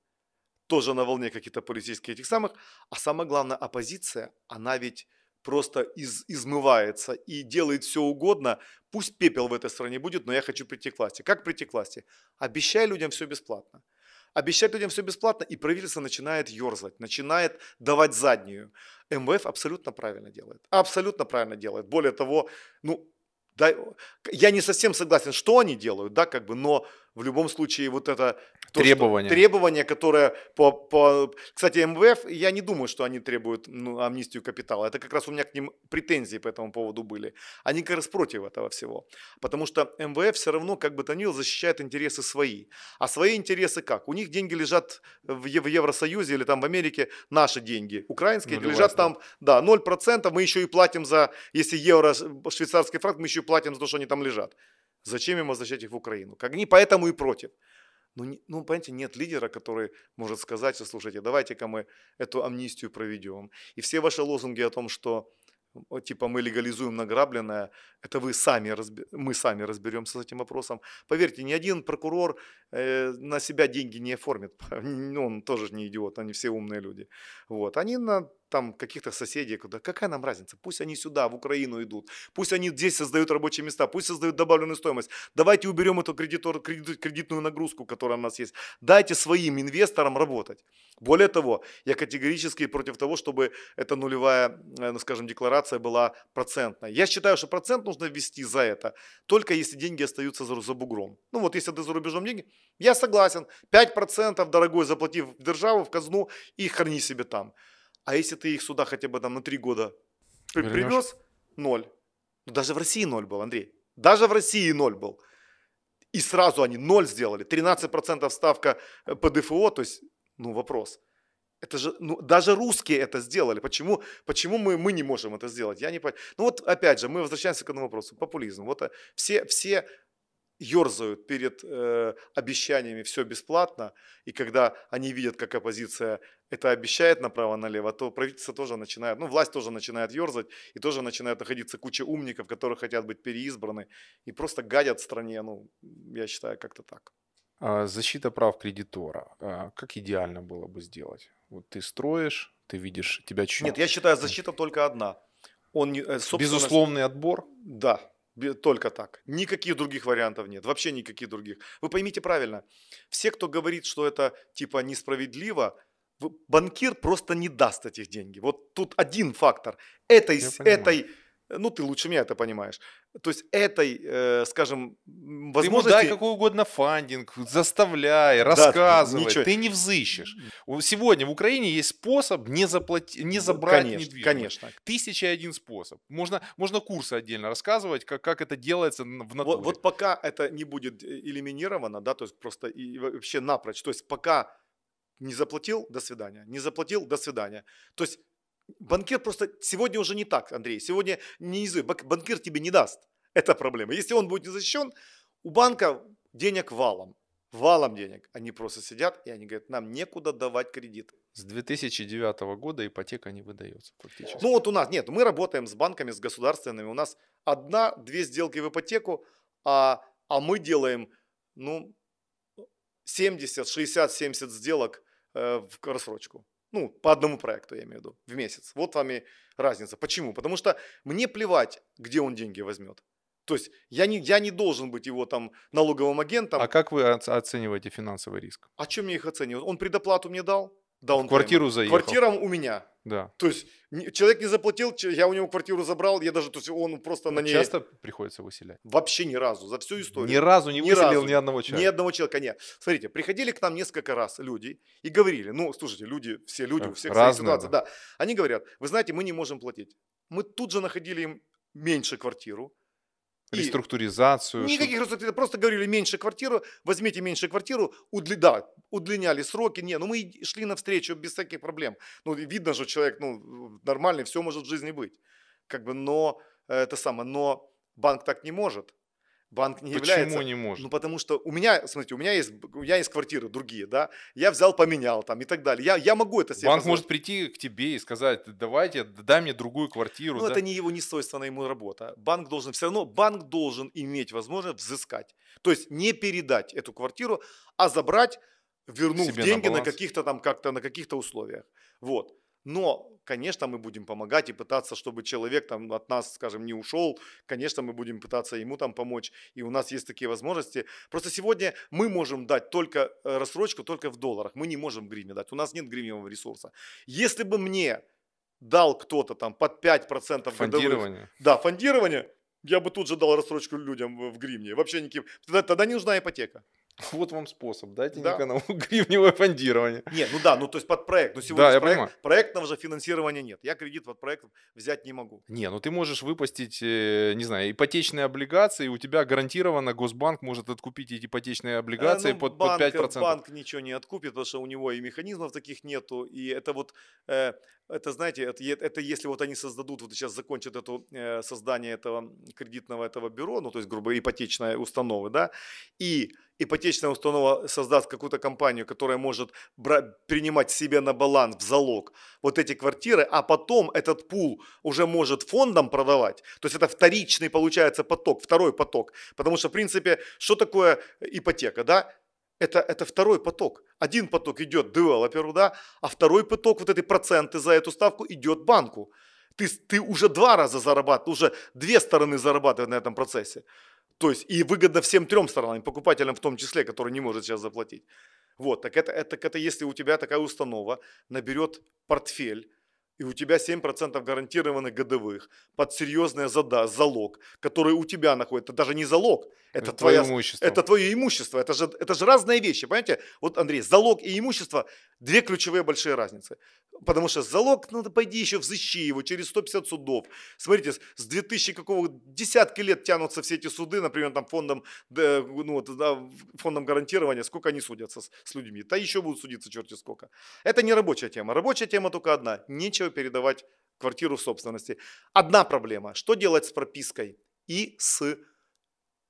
тоже на волне каких-то политических этих самых, а самое главное, оппозиция, она ведь просто из, измывается и делает все угодно, пусть пепел в этой стране будет, но я хочу прийти к власти. Как прийти к власти? Обещай людям все бесплатно. Обещать людям все бесплатно, и правительство начинает ерзать, начинает давать заднюю. МВФ абсолютно правильно делает. Абсолютно правильно делает. Более того, ну, да, я не совсем согласен, что они делают, да, как бы, но в любом случае вот это то, требование. Что, требование, которое по, по... Кстати, МВФ, я не думаю, что они требуют ну, амнистию капитала. Это как раз у меня к ним претензии по этому поводу были. Они как раз против этого всего. Потому что МВФ все равно, как бы то ни было, защищает интересы свои. А свои интересы как? У них деньги лежат в, в Евросоюзе или там в Америке, наши деньги. Украинские Нулевая лежат там, да, 0%. Мы еще и платим за, если евро, швейцарский франк, мы еще и платим за то, что они там лежат. Зачем им возвращать их в Украину? Как они поэтому и против. Ну, ну, понимаете, нет лидера, который может сказать, что, слушайте, давайте-ка мы эту амнистию проведем. И все ваши лозунги о том, что типа мы легализуем награбленное, это вы сами, мы сами разберемся с этим вопросом. Поверьте, ни один прокурор э, на себя деньги не оформит. Ну, он тоже не идиот, они все умные люди. Вот. Они на там каких-то соседей, куда, какая нам разница, пусть они сюда, в Украину идут, пусть они здесь создают рабочие места, пусть создают добавленную стоимость, давайте уберем эту кредитор, кредит, кредитную нагрузку, которая у нас есть, дайте своим инвесторам работать. Более того, я категорически против того, чтобы эта нулевая, э, ну, скажем, декларация была процентной. Я считаю, что процент нужно ввести за это, только если деньги остаются за, за бугром. Ну вот если ты за рубежом деньги, я согласен, 5% дорогой заплатив в державу, в казну и храни себе там. А если ты их сюда хотя бы там на три года при- привез, ноль. Ну, даже в России ноль был, Андрей. Даже в России ноль был. И сразу они ноль сделали. 13% ставка э, по ДФО, то есть, ну, вопрос. Это же, ну, даже русские это сделали. Почему, почему мы, мы не можем это сделать? Я не понимаю. Ну вот опять же, мы возвращаемся к этому вопросу. Популизм. Вот э, все, все ерзают перед э, обещаниями все бесплатно, и когда они видят, как оппозиция это обещает направо-налево, то правительство тоже начинает, ну власть тоже начинает ерзать, и тоже начинает находиться куча умников, которые хотят быть переизбраны, и просто гадят стране, ну я считаю, как-то так. А защита прав кредитора, а как идеально было бы сделать? Вот ты строишь, ты видишь, тебя чуть... Нет, я считаю, защита только одна. Он, э, Безусловный отбор? Да, только так. Никаких других вариантов нет. Вообще никаких других. Вы поймите правильно. Все, кто говорит, что это типа несправедливо, банкир просто не даст этих денег. Вот тут один фактор. Этой, этой ну ты лучше меня это понимаешь. То есть этой, э, скажем, возможности... Ты ему дай какой угодно фандинг, заставляй, рассказывай, да, ты не взыщешь. Сегодня в Украине есть способ не, заплатить, не забрать конечно, недвижимость. Конечно. Тысяча и один способ. Можно, можно курсы отдельно рассказывать, как, как это делается в натуре. Вот, вот пока это не будет э, элиминировано, да, то есть просто и вообще напрочь, то есть пока не заплатил, до свидания, не заплатил, до свидания. То есть банкир просто сегодня уже не так, Андрей. Сегодня не язык. Банкир тебе не даст. Это проблема. Если он будет не защищен, у банка денег валом. Валом денег. Они просто сидят и они говорят, нам некуда давать кредит. С 2009 года ипотека не выдается фактически. Ну вот у нас, нет, мы работаем с банками, с государственными. У нас одна-две сделки в ипотеку, а, а мы делаем, ну, 70, 60, 70 сделок э, в рассрочку. Ну, по одному проекту, я имею в виду, в месяц. Вот вам и разница. Почему? Потому что мне плевать, где он деньги возьмет. То есть я не, я не должен быть его там налоговым агентом. А как вы оцениваете финансовый риск? А чем мне их оценивать? Он предоплату мне дал? Он квартиру заехал. Квартира у меня. Да. То есть человек не заплатил, я у него квартиру забрал, я даже, то есть он просто на ней... Часто приходится выселять? Вообще ни разу, за всю историю. Ни разу не ни выселил разу, ни одного человека? Ни одного человека, нет. Смотрите, приходили к нам несколько раз люди и говорили, ну, слушайте, люди, все люди, у всех Разные, ситуации, да. да. Они говорят, вы знаете, мы не можем платить. Мы тут же находили им меньше квартиру, Реструктуризацию. Никаких реструктуризаций. Просто говорили меньше квартиру, возьмите меньше квартиру, удли... да, удлиняли сроки. Не, ну мы шли навстречу без всяких проблем. Ну видно же, человек ну, нормальный, все может в жизни быть. Как бы, но это самое, но банк так не может. Банк не Почему является... Почему не может? Ну, потому что у меня, смотрите, у меня есть, у меня есть квартиры другие, да, я взял, поменял там и так далее. Я, я могу это себе Банк позволить. может прийти к тебе и сказать, давайте, дай мне другую квартиру. Ну, да? это не его, не свойственная ему работа. Банк должен, все равно банк должен иметь возможность взыскать. То есть не передать эту квартиру, а забрать, вернув себе деньги на, на каких-то там, как-то на каких-то условиях. Вот. Но конечно, мы будем помогать и пытаться, чтобы человек там от нас, скажем, не ушел. Конечно, мы будем пытаться ему там помочь. И у нас есть такие возможности. Просто сегодня мы можем дать только э, рассрочку только в долларах. Мы не можем гривне дать. У нас нет гривневого ресурса. Если бы мне дал кто-то там под 5% Фондирование. годовых, да, фондирование, я бы тут же дал рассрочку людям в гривне. Вообще никаким. Тогда, тогда не нужна ипотека. Вот вам способ, дайте Да. Никонову гривневое фондирование. Нет, ну да, ну то есть под проект. Но сегодня Да, я проект- понимаю. проектного же финансирования нет. Я кредит под проект взять не могу. Не, ну ты можешь выпустить, э, не знаю, ипотечные облигации, и у тебя гарантированно Госбанк может откупить эти ипотечные облигации Э, ну, под, банк, под 5%. Банк ничего не откупит, потому что у него и механизмов таких нету. И это вот, э, это знаете, это, это если вот они создадут, вот сейчас закончат это э, создание этого кредитного этого бюро, ну то есть, грубо ипотечной установы, да, и ипотечная установа создаст какую-то компанию, которая может принимать себе на баланс в залог вот эти квартиры, а потом этот пул уже может фондам продавать. То есть это вторичный получается поток, второй поток. Потому что, в принципе, что такое ипотека, да? Это, это второй поток. Один поток идет девелоперу, да, а второй поток, вот эти проценты за эту ставку идет банку. Ты, ты уже два раза зарабатываешь, уже две стороны зарабатывают на этом процессе. То есть и выгодно всем трем сторонам, покупателям в том числе, который не может сейчас заплатить. Вот, так это, это, это если у тебя такая установа наберет портфель, и у тебя 7% гарантированных годовых под серьезный зада, залог, который у тебя находится, это даже не залог, это, твое твоя, имущество. это твое имущество, это же, это же разные вещи, понимаете? Вот, Андрей, залог и имущество – две ключевые большие разницы. Потому что залог, ну, да пойди еще взыщи его через 150 судов. Смотрите, с- с 2000 какого десятки лет тянутся все эти суды, например, там фондом, ну, вот, да, фондом гарантирования, сколько они судятся с, с людьми. Да еще будут судиться черти сколько. Это не рабочая тема. Рабочая тема только одна. Нечего передавать квартиру в собственности. Одна проблема. Что делать с пропиской и с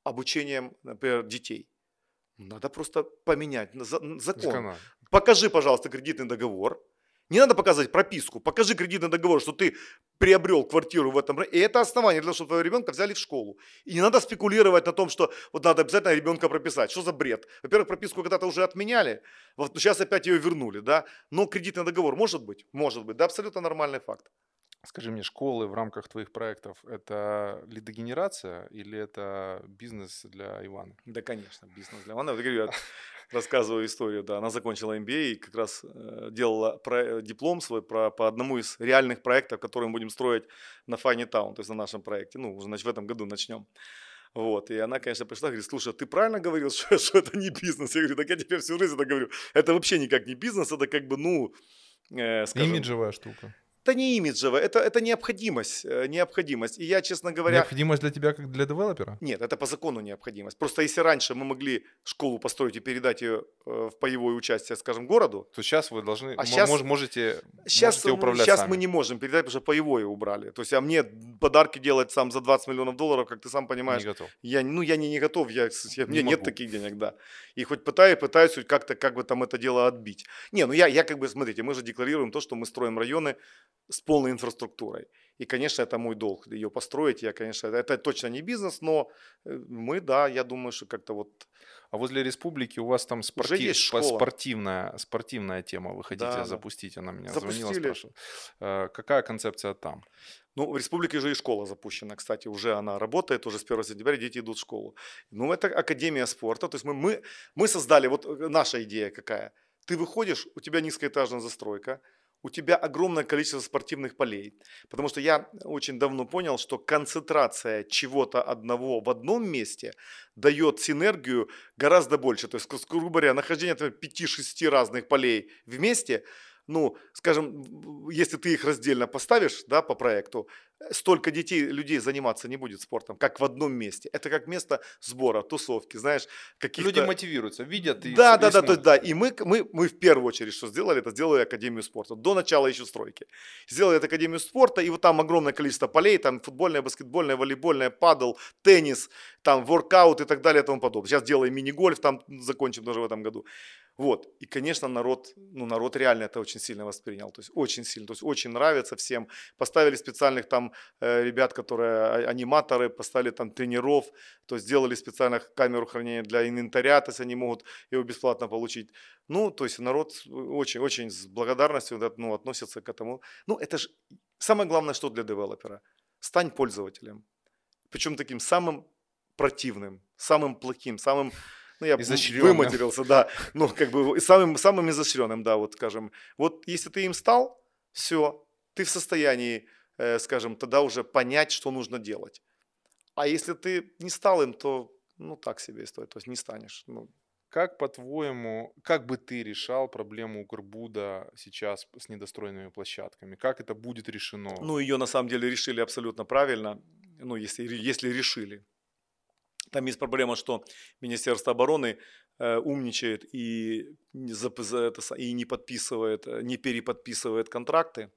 обучением, например, детей? Надо просто поменять закон. Закона. Покажи, пожалуйста, кредитный договор. Не надо показывать прописку. Покажи кредитный договор, что ты приобрел квартиру в этом. И это основание для того, чтобы твоего ребенка взяли в школу. И не надо спекулировать на том, что вот надо обязательно ребенка прописать. Что за бред? Во-первых, прописку когда-то уже отменяли, вот сейчас опять ее вернули, да. Но кредитный договор может быть? Может быть. Да, абсолютно нормальный факт. Скажи мне, школы в рамках твоих проектов – это лидогенерация или это бизнес для Ивана? Да, конечно, бизнес для Она, вот я рассказываю историю, да, она закончила MBA и как раз э, делала диплом свой про, по одному из реальных проектов, который мы будем строить на Funny Town, то есть на нашем проекте, ну, уже значит, в этом году начнем. Вот, и она, конечно, пришла, говорит, слушай, а ты правильно говорил, что, что это не бизнес? Я говорю, так я тебе всю жизнь это говорю. Это вообще никак не бизнес, это как бы, ну, э, скажем, Имиджевая штука. Это не имиджевое, это, это необходимость, э, необходимость. И я, честно говоря, Необходимость для тебя как для девелопера? нет, это по закону необходимость. Просто если раньше мы могли школу построить и передать ее э, в поевое участие, скажем, городу, То сейчас вы должны, А мож- можете, сейчас, можете управлять сейчас сами. мы не можем передать, потому что поевое убрали. То есть, а мне подарки делать сам за 20 миллионов долларов, как ты сам понимаешь, Не готов. я, ну, я не, не готов, я, я, Не мне нет могу. таких денег, да. И хоть пытаюсь, пытаюсь хоть как-то как бы там это дело отбить. Не, ну я, я как бы, смотрите, мы же декларируем то, что мы строим районы с полной инфраструктурой. И, конечно, это мой долг, ее построить. Я, конечно, это, точно не бизнес, но э, мы, да, я думаю, что как-то вот... А возле республики у вас там спорти- есть школа. спортивная, спортивная тема. Вы хотите Да, да. запустить? Она меня звонила, Запустили. спрашивала. Э, Какая концепция там? Ну, в республике же и школа запущена, кстати, уже она работает, уже с 1 сентября дети идут в школу. Ну, это Академия спорта, то есть мы, мы, мы создали, вот э, наша идея какая. Ты выходишь, у тебя низкоэтажная застройка, у тебя огромное количество спортивных полей. Потому что я очень давно понял, что концентрация чего-то одного в одном месте дает синергию гораздо больше. То есть, гру- грубо говоря, нахождение например, 5-6 разных полей вместе, ну, скажем, если ты их раздельно поставишь, да, по проекту, столько детей, людей заниматься не будет спортом, как в одном месте. Это как место сбора, тусовки, знаешь, каких-то... Люди мотивируются, видят и Да, да, да, то есть, да. И мы, мы, мы в первую очередь что сделали, это сделали Академию спорта. До начала еще стройки. Сделали эту Академию спорта, и вот там огромное количество полей, там футбольное, баскетбольное, волейбольное, падл, теннис, там воркаут и так далее и тому подобное. Сейчас делаем мини-гольф, там закончим тоже в этом году. Вот. И, конечно, народ, ну, народ реально это очень сильно воспринял. То есть очень сильно. То есть очень нравится всем. Поставили специальных там э, ребят, которые а, аниматоры, поставили там тренеров, то есть сделали специально камеру хранения для инвентаря, то есть они могут его бесплатно получить. Ну, то есть народ очень-очень с благодарностью ну, относится к этому. Ну, это же самое главное, что для девелопера. Стань пользователем. Причем таким самым противным, самым плохим, самым ну, я выматерился, да, ну, как бы самым, самым изощренным, да, вот, скажем. Вот если ты им стал, все, ты в состоянии, скажем, тогда уже понять, что нужно делать. А если ты не стал им, то, ну, так себе история, то есть не станешь. Ну. Как, по-твоему, как бы ты решал проблему Укрбуда сейчас с недостроенными площадками? Как это будет решено? Ну, ее на самом деле решили абсолютно правильно, ну, если, если решили. Там есть проблема, что Министерство обороны э, умничает и, за, за это, и не подписывает, э, не переподписывает контракты.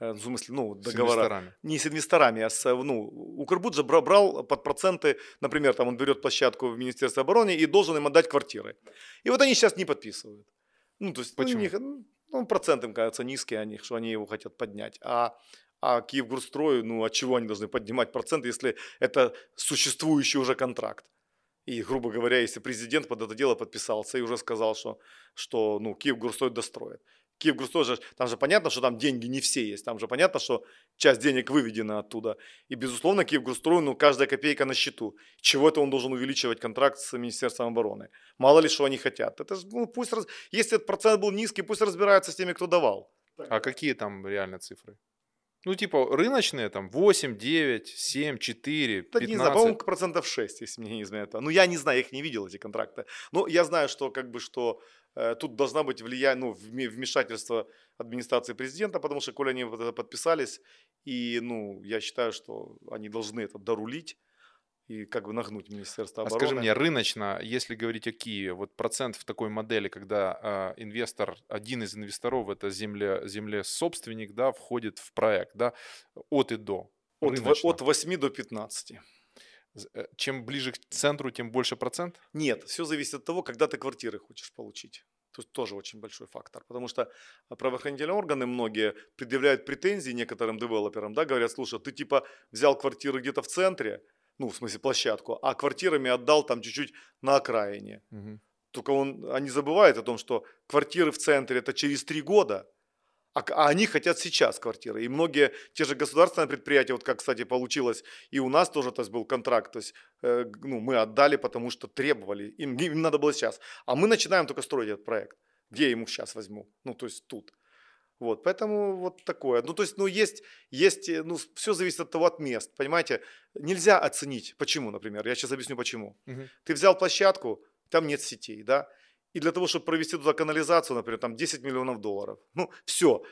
Э, в смысле, ну, договора. С инвесторами. Не с инвесторами, а с, ну, Укрбуд же брал под проценты, например, там он берет площадку в Министерстве обороны и должен им отдать квартиры. И вот они сейчас не подписывают. Ну, то есть, Почему? Ну, них, ну, процент им кажется низкий, они, что они его хотят поднять. А а Киевгурстрою, ну, от чего они должны поднимать процент, если это существующий уже контракт? И, грубо говоря, если президент под это дело подписался и уже сказал, что, что ну, Киевгурстрой достроит. Киевгурстрой же, там же понятно, что там деньги не все есть, там же понятно, что часть денег выведена оттуда. И, безусловно, Киевгурстрой, ну, каждая копейка на счету. Чего это он должен увеличивать контракт с Министерством обороны? Мало ли, что они хотят. Это же, ну, пусть, раз... если этот процент был низкий, пусть разбираются с теми, кто давал. А какие там реальные цифры? Ну, типа, рыночные там 8, 9, 7, 4, 15. Да не знаю, по-моему, процентов 6, если мне не изменяет. Ну, я не знаю, я их не видел, эти контракты. Но я знаю, что как бы, что тут должна быть влияние, ну, вмешательство администрации президента, потому что, коли они вот это подписались, и, ну, я считаю, что они должны это дорулить, и как бы нагнуть Министерство обороны. А скажи мне, рыночно, если говорить о Киеве, вот процент в такой модели, когда э, инвестор, один из инвесторов, это земле, земле собственник, да, входит в проект, да, от и до. От, от 8 до 15. Э, чем ближе к центру, тем больше процент? Нет, все зависит от того, когда ты квартиры хочешь получить. Есть тоже очень большой фактор, потому что правоохранительные органы многие предъявляют претензии некоторым девелоперам, да, говорят, слушай, ты типа взял квартиру где-то в центре, ну, в смысле, площадку, а квартирами отдал там чуть-чуть на окраине. Угу. Только он, они забывают о том, что квартиры в центре это через три года, а, а они хотят сейчас квартиры. И многие те же государственные предприятия, вот как, кстати, получилось, и у нас тоже то есть, был контракт, то есть э, ну, мы отдали, потому что требовали, им, им надо было сейчас. А мы начинаем только строить этот проект. Где я ему сейчас возьму? Ну, то есть тут. Вот, поэтому вот такое. Ну, то есть, ну, есть, есть, э, ну, все зависит от того, от мест, понимаете? Нельзя оценить, почему, например, я сейчас объясню, почему. Угу. Ты взял площадку, там нет сетей, да, и для того, чтобы провести туда канализацию, например, там 10 миллионов долларов, ну, все,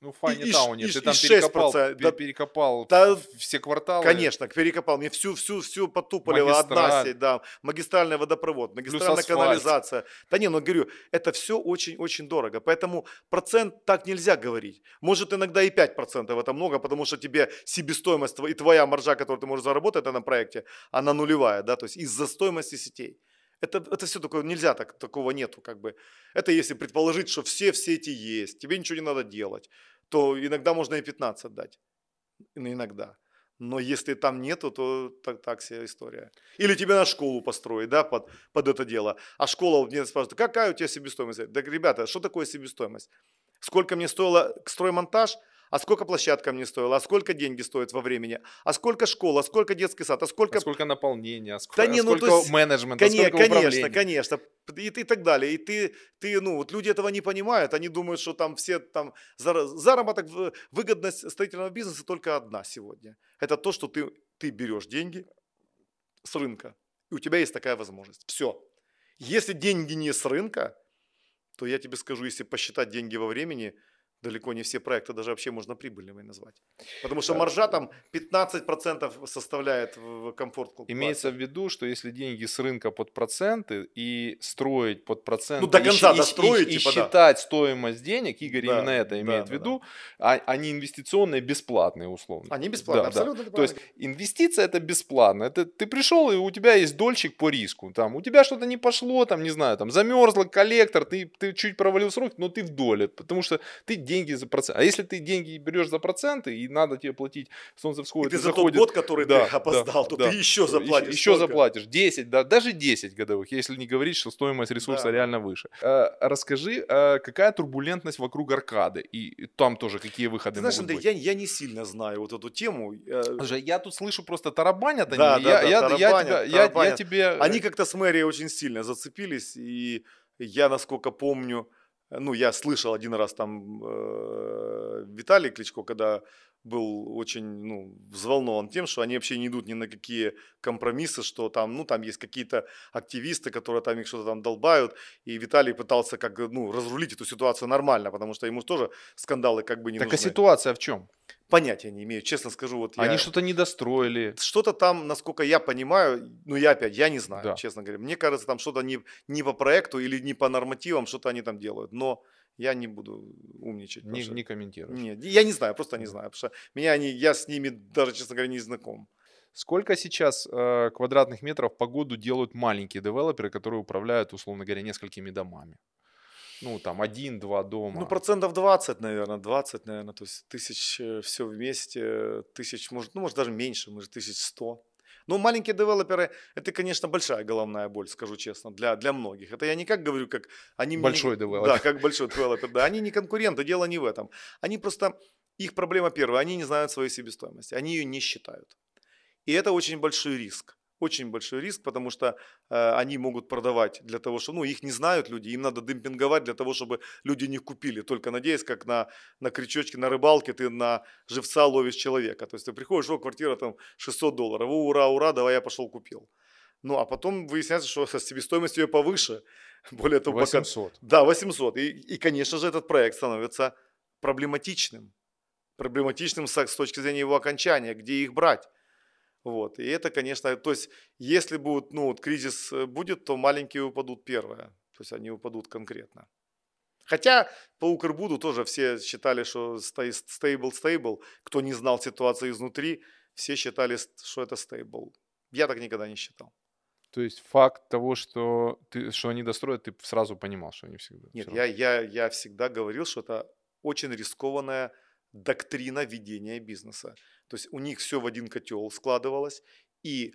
ну, в Файне Тауне, ты там перекопал, да, перекопал да, все кварталы. Конечно, перекопал. Мне всю, всю, всю потупали одна сеть, да, магистральный водопровод, магистральная канализация. Да не, ну, говорю, это все очень-очень дорого. Поэтому процент так нельзя говорить. Может, иногда и 5% это много, потому что тебе себестоимость и твоя маржа, которую ты можешь заработать на проекте, она нулевая, да, то есть из-за стоимости сетей. Это, это все такое, нельзя так, такого нету, как бы. Это если предположить, что все в сети есть, тебе ничего не надо делать, то иногда можно и 15 дать. Иногда. Но если там нету, то так, так себе история. Или тебе на школу построить, да, под, под это дело. А школа мне спрашивает, какая у тебя себестоимость? Так, ребята, что такое себестоимость? Сколько мне стоило строймонтаж? А сколько площадка мне стоила, а сколько деньги стоят во времени, а сколько школа, а сколько детский сад, а сколько... А сколько наполнения, а сколько, да не, ну, сколько есть, менеджмента, а конечно, сколько Конечно, конечно, и, и так далее. И ты, ты, ну, вот люди этого не понимают, они думают, что там все там заработок, выгодность строительного бизнеса только одна сегодня. Это то, что ты, ты берешь деньги с рынка, и у тебя есть такая возможность. Все. Если деньги не с рынка, то я тебе скажу, если посчитать деньги во времени – далеко не все проекты даже вообще можно прибыльными назвать. Потому что маржа там 15% составляет в комфорт Имеется в виду, что если деньги с рынка под проценты и строить под проценты, ну, до конца и, достроить, и, и, типа, и считать стоимость денег, Игорь да, именно это имеет да, в виду, да. А, они инвестиционные бесплатные условно. Они бесплатные, да, абсолютно. Да. То есть инвестиция это бесплатно. Это ты пришел и у тебя есть дольщик по риску. Там у тебя что-то не пошло, там не знаю, там замерзло коллектор, ты, ты чуть провалил срок, но ты в доле, потому что ты деньги за процент. А если ты деньги берешь за проценты и надо тебе платить, солнце всходит, и ты за заходит, тот год, который да, ты опоздал, да, то да. ты еще заплатишь. Еще, еще заплатишь 10, да, даже 10 годовых, если не говорить, что стоимость ресурса Да. реально выше. Э, расскажи, э, какая турбулентность вокруг аркады и там тоже какие выходы Ты знаешь, могут Андрей, быть? я, я не сильно знаю вот эту тему. Э, Слушай, я тут слышу просто тарабанят они. Да, я, да, да, я, я, тарабанят, тебя, я, я тарабанят. тебе... Они как-то с мэрией очень сильно зацепились, и я, насколько помню, ну, я слышал один раз там э, Виталий Кличко, когда был очень ну, взволнован тем, что они вообще не идут ни на какие компромиссы, что там, ну, там есть какие-то активисты, которые там их что-то там долбают, и Виталий пытался как ну, разрулить эту ситуацию нормально, потому что ему тоже скандалы как бы не Так а нужны. ситуация в чем? Понятия не имею, честно скажу, вот Они я... что-то не достроили. Что-то там, насколько я понимаю, ну я опять, я не знаю, Да. честно говоря. Мне кажется, там что-то не, не по проекту или не по нормативам, что-то они там делают. Но я не буду умничать. Не, что- не комментируешь. Нет, я не знаю, просто не знаю. Потому что меня они, я с ними даже, честно говоря, не знаком. Сколько сейчас э, квадратных метров по году делают маленькие девелоперы, которые управляют, условно говоря, несколькими домами? Ну, там, один-два дома. Ну, процентов 20, наверное, 20, наверное. То есть тысяч все вместе, тысяч, может, ну, может, даже меньше, может, тысяч сто. Ну, маленькие девелоперы, это, конечно, большая головная боль, скажу честно, для, для многих. Это я не как говорю, как они... мне не- Большой девелопер. Да, как большой девелопер, да. Они не конкуренты, дело не в этом. Они просто, их проблема первая, они не знают своей себестоимости, они ее не считают. И это очень большой риск. Очень большой риск, потому что э, они могут продавать для того, что, ну, их не знают люди, им надо демпинговать для того, чтобы люди не купили, только надеясь, как на, на крючочке, на рыбалке ты на живца ловишь человека. То есть ты приходишь, о, квартира там 600 долларов, о, ура, ура, давай я пошел купил. Ну, а потом выясняется, что себестоимость ее повыше. Более того, пока- 800. да, 800. И, и, конечно же, этот проект становится проблематичным. Проблематичным с, с точки зрения его окончания, где их брать. Вот. И это, конечно, то есть, если будет, ну, вот кризис э, будет, то маленькие упадут первые. То есть они упадут конкретно. Хотя по Укрбуду тоже все считали, что стейбл, стейбл. Кто не знал ситуации изнутри, все считали, что это стейбл. Я так никогда не считал. То есть факт того, что, ты, что они достроят, ты сразу понимал, что они всегда. Нет, я, я, я всегда говорил, что это очень рискованная доктрина ведения бизнеса. То есть у них все в один котел складывалось, и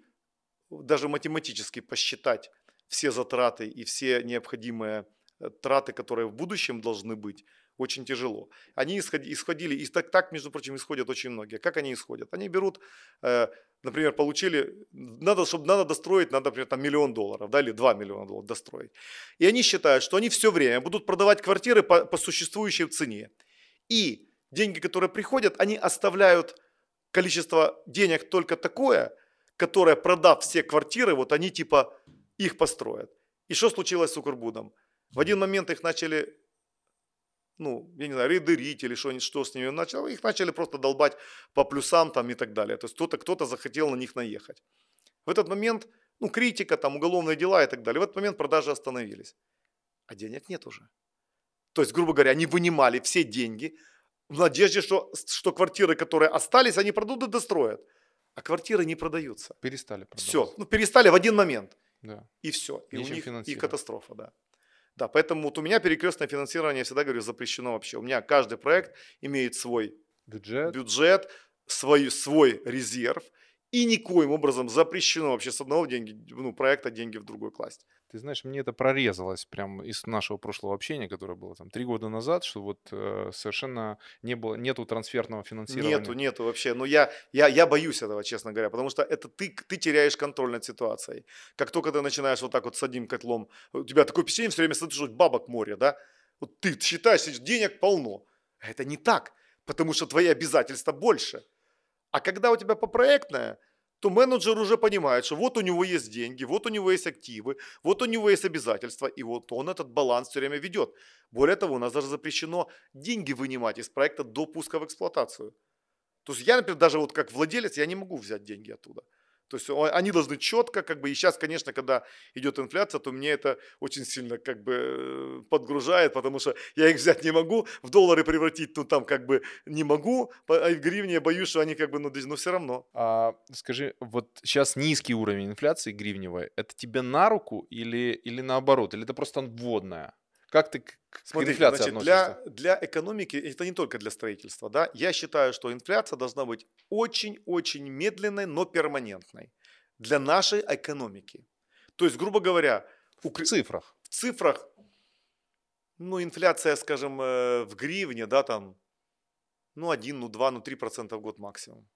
даже математически посчитать все затраты и все необходимые э, траты, которые в будущем должны быть, очень тяжело. Они исходи- исходили, и так, так, между прочим, исходят очень многие. Как они исходят? Они берут, э, например, получили, надо, чтобы надо достроить, надо, например, там миллион долларов, да, или 2 миллиона долларов достроить. И они считают, что они все время будут продавать квартиры по, по существующей цене. И деньги, которые приходят, они оставляют количество денег только такое, которое, продав все квартиры, вот они типа их построят. И что случилось с Укрбудом? В один момент их начали, ну, я не знаю, рейдерить или что, что с ними начало, их начали просто долбать по плюсам там и так далее. То есть кто-то кто захотел на них наехать. В этот момент, ну, критика, там, уголовные дела и так далее. В этот момент продажи остановились. А денег нет уже. То есть, грубо говоря, они вынимали все деньги в надежде, что, что квартиры, которые остались, они продадут и достроят. А квартиры не продаются. Перестали продавать. Все, ну, перестали в один момент. Да. И все. И у Нечем них и катастрофа, да. Да, поэтому вот у меня перекрестное финансирование, я всегда говорю, запрещено вообще. У меня каждый проект имеет свой Бюджет. бюджет, свой, свой резерв, и никоим образом запрещено вообще с одного деньги, ну, проекта деньги в другой класть. Ты знаешь, мне это прорезалось прямо из нашего прошлого общения, которое было там три года назад, что вот э, совершенно не было, нету трансферного финансирования. Нету, нету вообще. Но я, я, я боюсь этого, честно говоря, потому что это ты, ты теряешь контроль над ситуацией. Как только ты начинаешь вот так вот с одним котлом, у тебя такое впечатление все время смотришь, бабок море, да? Вот ты считаешь, денег полно. А это не так, потому что твои обязательства больше. А когда у тебя попроектное, то менеджер уже понимает, что вот у него есть деньги, вот у него есть активы, вот у него есть обязательства, и вот он этот баланс все время ведет. Более того, у нас даже запрещено деньги вынимать из проекта до пуска в эксплуатацию. То есть я, например, даже вот как владелец, я не могу взять деньги оттуда. То есть они должны четко, как бы, и сейчас, конечно, когда идет инфляция, то мне это очень сильно как бы э, подгружает, потому что я их взять не могу, в доллары превратить, ну там как бы не могу, а в гривне я боюсь, что они как бы, ну, но все равно. А, скажи, вот сейчас низкий уровень инфляции гривневой, это тебе на руку или, или наоборот, или это просто вводная? Как ты к, Смотрите, инфляции значит, для, для экономики, это не только для строительства, да, я считаю, что инфляция должна быть очень-очень медленной, но перманентной для нашей экономики. То есть, грубо говоря, в цифрах. В цифрах, ну, инфляция, скажем, э, в гривне, да, там, ну, 1, ну, 2, ну, 3% в год максимум.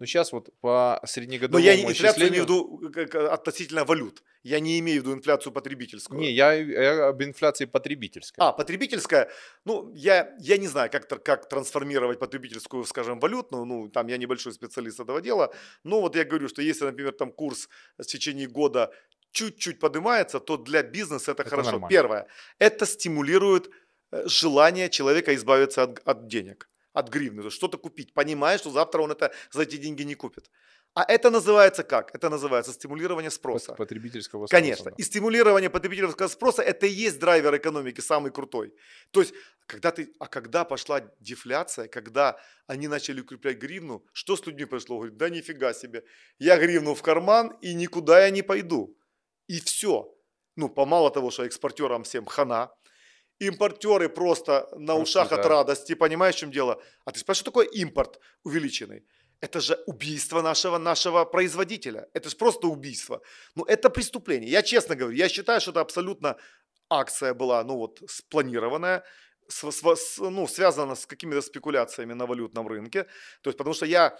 Ну, сейчас вот по среднегодовому Но я не инфляцию имею в виду относительно валют. Я не имею в виду инфляцию потребительскую. Не, я, я об инфляции потребительской. А, потребительская. Ну, я, я не знаю, как, как трансформировать потребительскую, скажем, валютную. Ну, там я небольшой специалист этого дела. Но вот я говорю, что если, например, там курс в течение года чуть-чуть поднимается, то для бизнеса это, это хорошо. Нормально. Первое. Это стимулирует э, желание человека избавиться от, от денег от гривны, что-то купить, понимая, что завтра он это за эти деньги не купит. А это называется как? Это называется стимулирование спроса. Потребительского спроса. Конечно. Да. И стимулирование потребительского спроса это и есть драйвер экономики самый крутой. То есть, когда ты, а когда пошла дефляция, когда они начали укреплять гривну, что с людьми произошло? Говорит, да нифига себе, я гривну в карман и никуда я не пойду. И все. Ну, помало того, что экспортерам всем хана, импортеры просто на ушах да. от радости, понимаешь, в чем дело? А ты спрашиваешь, что такое импорт увеличенный? Это же убийство нашего, нашего производителя. Это же просто убийство. Ну, это преступление. Я честно говорю, я считаю, что это абсолютно акция была, ну вот, спланированная, с, с, ну, связана с какими-то спекуляциями на валютном рынке. То есть, потому что я,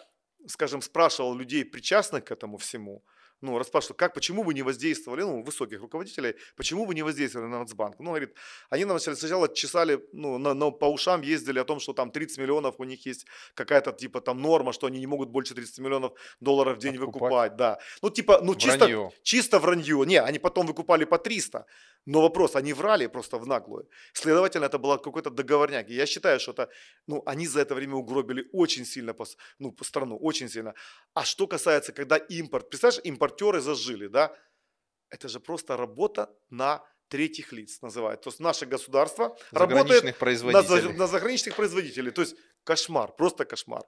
скажем, спрашивал людей, причастных к этому всему, ну, расспрашивал, как, почему вы не воздействовали, ну, высоких руководителей, почему вы не воздействовали на Нацбанк? Ну, говорит, они нам сначала чесали, ну, на, на, по ушам ездили о том, что там 30 миллионов у них есть какая-то, типа, там норма, что они не могут больше 30 миллионов долларов в день Откупать. выкупать, да. Ну, типа, ну, чисто, вранье. чисто вранье. Не, они потом выкупали по 300, но вопрос, они врали просто в наглую. Следовательно, это был какой-то договорняк. И я считаю, что это, ну, они за это время угробили очень сильно, ну, по страну, очень сильно. А что касается, когда импорт, представляешь, импортеры зажили, да, это же просто работа на третьих лиц называют. То есть наше государство работает на, на заграничных производителей. То есть кошмар, просто кошмар.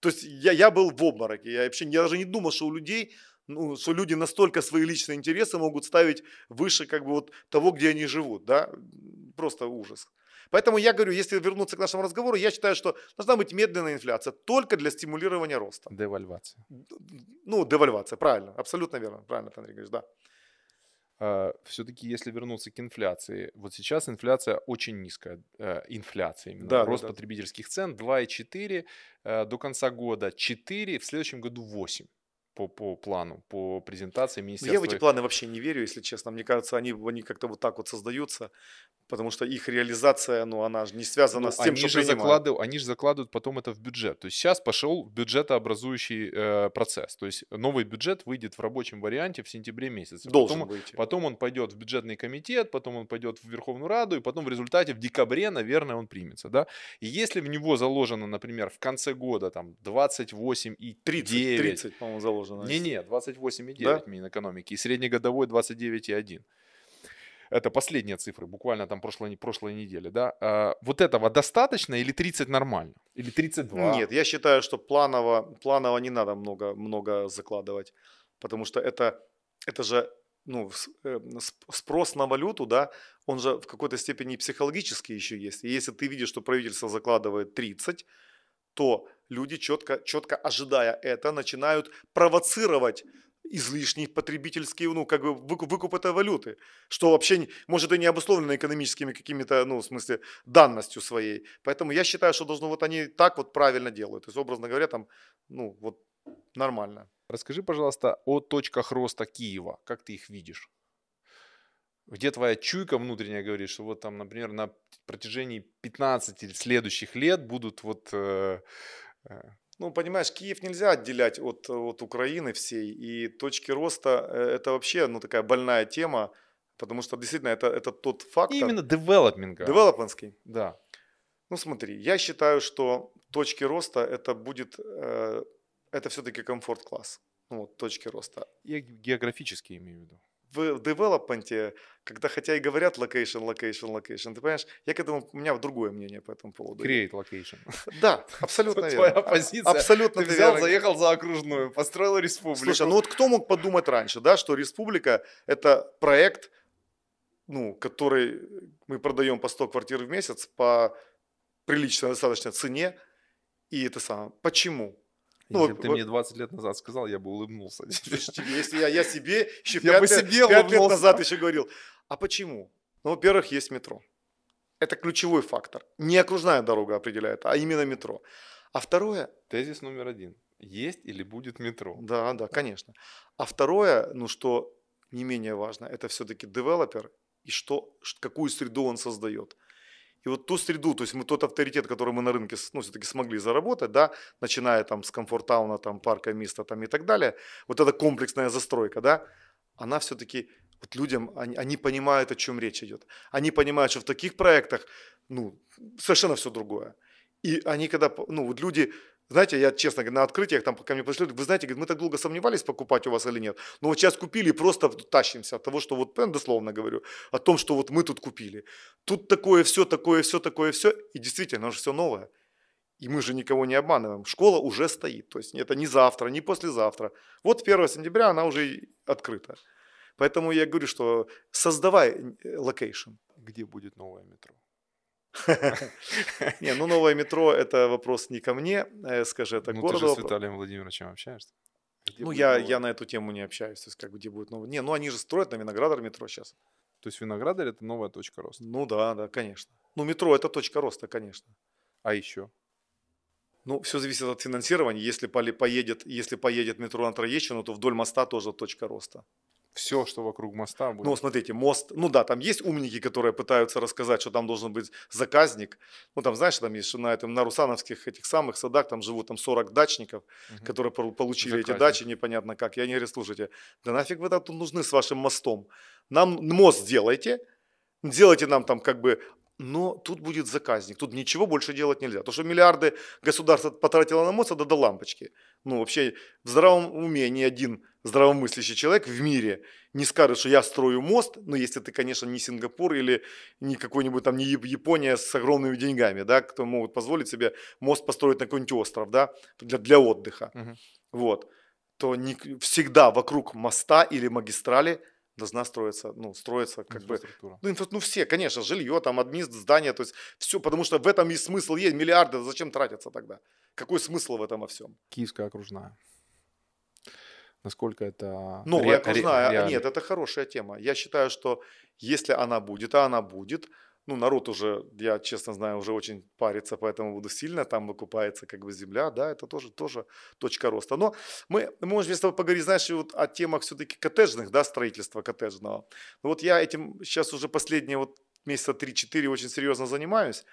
То есть я, я был в обмороке, я вообще я даже не думал, что у людей ну, что люди настолько свои личные интересы могут ставить выше как бы вот того, где они живут, да, просто ужас. Поэтому я говорю, если вернуться к нашему разговору, я считаю, что должна быть медленная инфляция только для стимулирования роста. Девальвация. Ну, девальвация, правильно, абсолютно верно, правильно, Андрей говоришь, да. Uh, все-таки, если вернуться к инфляции, вот сейчас инфляция очень низкая, uh, инфляция именно, да, рост да, да. потребительских цен 2,4, uh, до конца года 4, в следующем году 8 по, по плану, по презентации министерства. Я в эти планы вообще не верю, если честно. Мне кажется, они, они как-то вот так вот создаются, потому что их реализация, ну, она же не связана ну, с тем, они что же закладывают, Они же закладывают потом это в бюджет. То есть сейчас пошел бюджетообразующий э, процесс. То есть новый бюджет выйдет в рабочем варианте в сентябре месяце. Должен потом, выйти. Потом он пойдет в бюджетный комитет, потом он пойдет в Верховную Раду, и потом в результате в декабре, наверное, он примется. Да? И если в него заложено, например, в конце года там 28 и 30, 9, 30, по-моему, заложено. Не-не, 28,9 да? Минэкономики и среднегодовой 29,1 это последние цифры, буквально там прошлой, прошлой недели, да, а, вот этого достаточно или 30 нормально? Или 32? Нет, я считаю, что планово, планово не надо много, много закладывать, потому что это, это же ну, э, спрос на валюту, да, он же в какой-то степени психологический еще есть. И если ты видишь, что правительство закладывает 30, то люди четко, четко ожидая это, начинают провоцировать излишний потребительский, ну, как бы выкуп, выкуп этой валюты, что вообще, может, и не обусловлено экономическими какими-то, ну, в смысле, данностью своей. Поэтому я считаю, что должно вот они так вот правильно делают. То есть, образно говоря, там, ну, вот нормально. Расскажи, пожалуйста, о точках роста Киева. Как ты их видишь? Где твоя чуйка внутренняя говорит, что вот там, например, на протяжении 15 следующих лет будут вот э, Ну, понимаешь, Киев нельзя отделять от, от Украины всей, и точки роста э, – это вообще ну, такая больная тема, потому что действительно это, это тот фактор. И именно девелопминга. Девелопментский. Да. Ну, смотри, я считаю, что точки роста это будет, э, это все-таки комфорт-класс. Ну, вот, точки роста. Я географически имею в виду в девелопменте, когда хотя и говорят location, location, location, ты понимаешь, я к этому, у меня другое мнение по этому поводу. Create location. Да, абсолютно верно. Твоя позиция. Абсолютно Ты взял, заехал за окружную, построил республику. Слушай, ну вот кто мог подумать раньше, да, что республика – это проект, ну, который мы продаем по 100 квартир в месяц по приличной достаточно цене, и это самое. Почему? Ну, Если бы ты вот, мне 20 лет назад сказал, я бы улыбнулся. Если я, я себе еще я 5, бы себе 5 лет назад еще говорил. А почему? Ну, во-первых, есть метро. Это ключевой фактор. Не окружная дорога определяет, а именно метро. А второе... Тезис номер один. Есть или будет метро? Да, да, конечно. А второе, ну что не менее важно, это все-таки девелопер и что, какую среду он создает. И вот ту среду, то есть мы тот авторитет, который мы на рынке ну, все-таки смогли заработать, да, начиная там с комфортауна, там, парка Миста там, и так далее, вот эта комплексная застройка, да, она все-таки вот людям, они, они понимают, о чем речь идет. Они понимают, что в таких проектах ну, совершенно все другое. И они когда, ну вот люди знаете, я честно говоря, на открытиях там ко мне пришли, вы знаете, говорит, мы так долго сомневались, покупать у вас или нет. Но вот сейчас купили и просто тащимся от того, что вот, прям дословно говорю, о том, что вот мы тут купили. Тут такое все, такое все, такое все. И действительно, оно же все новое. И мы же никого не обманываем. Школа уже стоит. То есть это не завтра, не послезавтра. Вот 1 сентября она уже открыта. Поэтому я говорю, что создавай э, location. Где будет новое метро? Не, ну новое метро это вопрос не ко мне, э, скажи, это ну, городу. ты же с Виталием Владимировичем общаешься? ну, я, я на эту тему не общаюсь, то есть как где будет новое. Не, ну они же строят на Виноградар метро сейчас. То есть Виноградар это новая точка роста? Ну да, да, конечно. Ну метро это точка роста, конечно. А еще? Ну, все зависит от финансирования. Если поедет, если поедет метро на Троещину, то вдоль моста тоже точка роста все, что вокруг моста будет. Ну, смотрите, мост, ну да, там есть умники, которые пытаются рассказать, что там должен быть заказник. Ну, там, знаешь, там есть на, этом, на Русановских этих самых садах, там живут там 40 дачников, угу. которые получили заказник. эти дачи непонятно как. И они говорят, слушайте, да нафиг вы тут нужны с вашим мостом? Нам мост сделайте, делайте нам там как бы но тут будет заказник, тут ничего больше делать нельзя. То, что миллиарды государство потратило на мост, это до лампочки. Ну, вообще, в здравом уме ни один здравомыслящий человек в мире не скажет, что я строю мост, ну, если ты, конечно, не Сингапур или не какой-нибудь там, не Япония с огромными деньгами, да, кто могут позволить себе мост построить на какой-нибудь остров, да, для, для отдыха. Угу. Вот. То не, всегда вокруг моста или магистрали – должна строиться, ну, строиться как бы, ну, инфра, ну, все, конечно, жилье, там, админ, здание, то есть все, потому что в этом и смысл есть, миллиарды, зачем тратиться тогда? Какой смысл в этом во всем? Киевская окружная. Насколько это... Новая ре- окружная, ре- нет, это хорошая тема. Я считаю, что если она будет, а она будет, ну, народ уже, я честно знаю, уже очень парится по этому буду сильно, там выкупается как бы земля, да, это тоже, тоже точка роста. Но мы, мы можем с тобой поговорить, знаешь, вот о темах все-таки коттеджных, да, строительства коттеджного. Ну, вот я этим сейчас уже последние вот месяца 3-4 очень серьезно занимаюсь.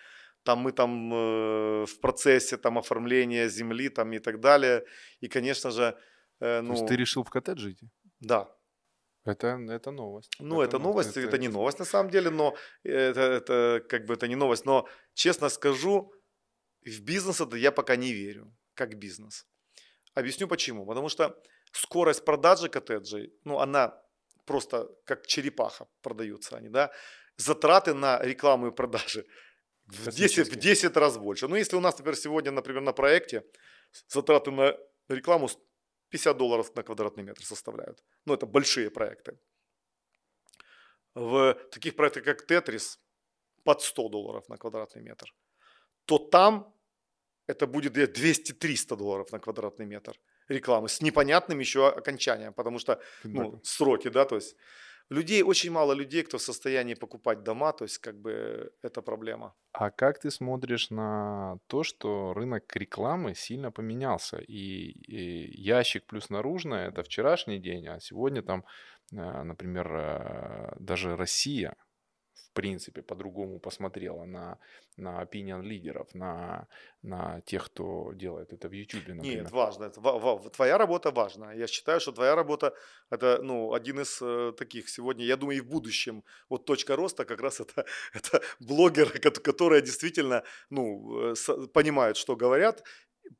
Там мы там э, в процессе там оформления земли там и так далее. И, конечно же, э, ну... То есть ну ты решил в коттедж идти? Да, это, это новость. Ну, это, это новость, это, это не новость на самом деле, но это, это как бы это не новость. Но честно скажу, в бизнес это я пока не верю, как бизнес. Объясню почему. Потому что скорость продажи коттеджей, ну, она просто как черепаха продаются они, да. Затраты на рекламу и продажи в 10, в 10 раз больше. Ну, если у нас, например, сегодня, например, на проекте затраты на рекламу 50 долларов на квадратный метр составляют. Ну, это большие проекты. В таких проектах, как Тетрис, под 100 долларов на квадратный метр, то там это будет 200-300 долларов на квадратный метр рекламы с непонятным еще окончанием, потому что ну, сроки, да, то есть людей, очень мало людей, кто в состоянии покупать дома, то есть как бы это проблема. А как ты смотришь на то, что рынок рекламы сильно поменялся? И, и ящик плюс наружная – это вчерашний день, а сегодня там, э, например, э, даже Россия принципе, по-другому посмотрела на, на opinion лидеров, на, на тех, кто делает это в YouTube, например? Нет, важно. Это, ва- ва- твоя работа важна. Я считаю, что твоя работа это ну, один из э, таких сегодня, я думаю, и в будущем. Вот точка роста как раз это, это блогеры, кот- которые действительно ну, э, с- понимают, что говорят,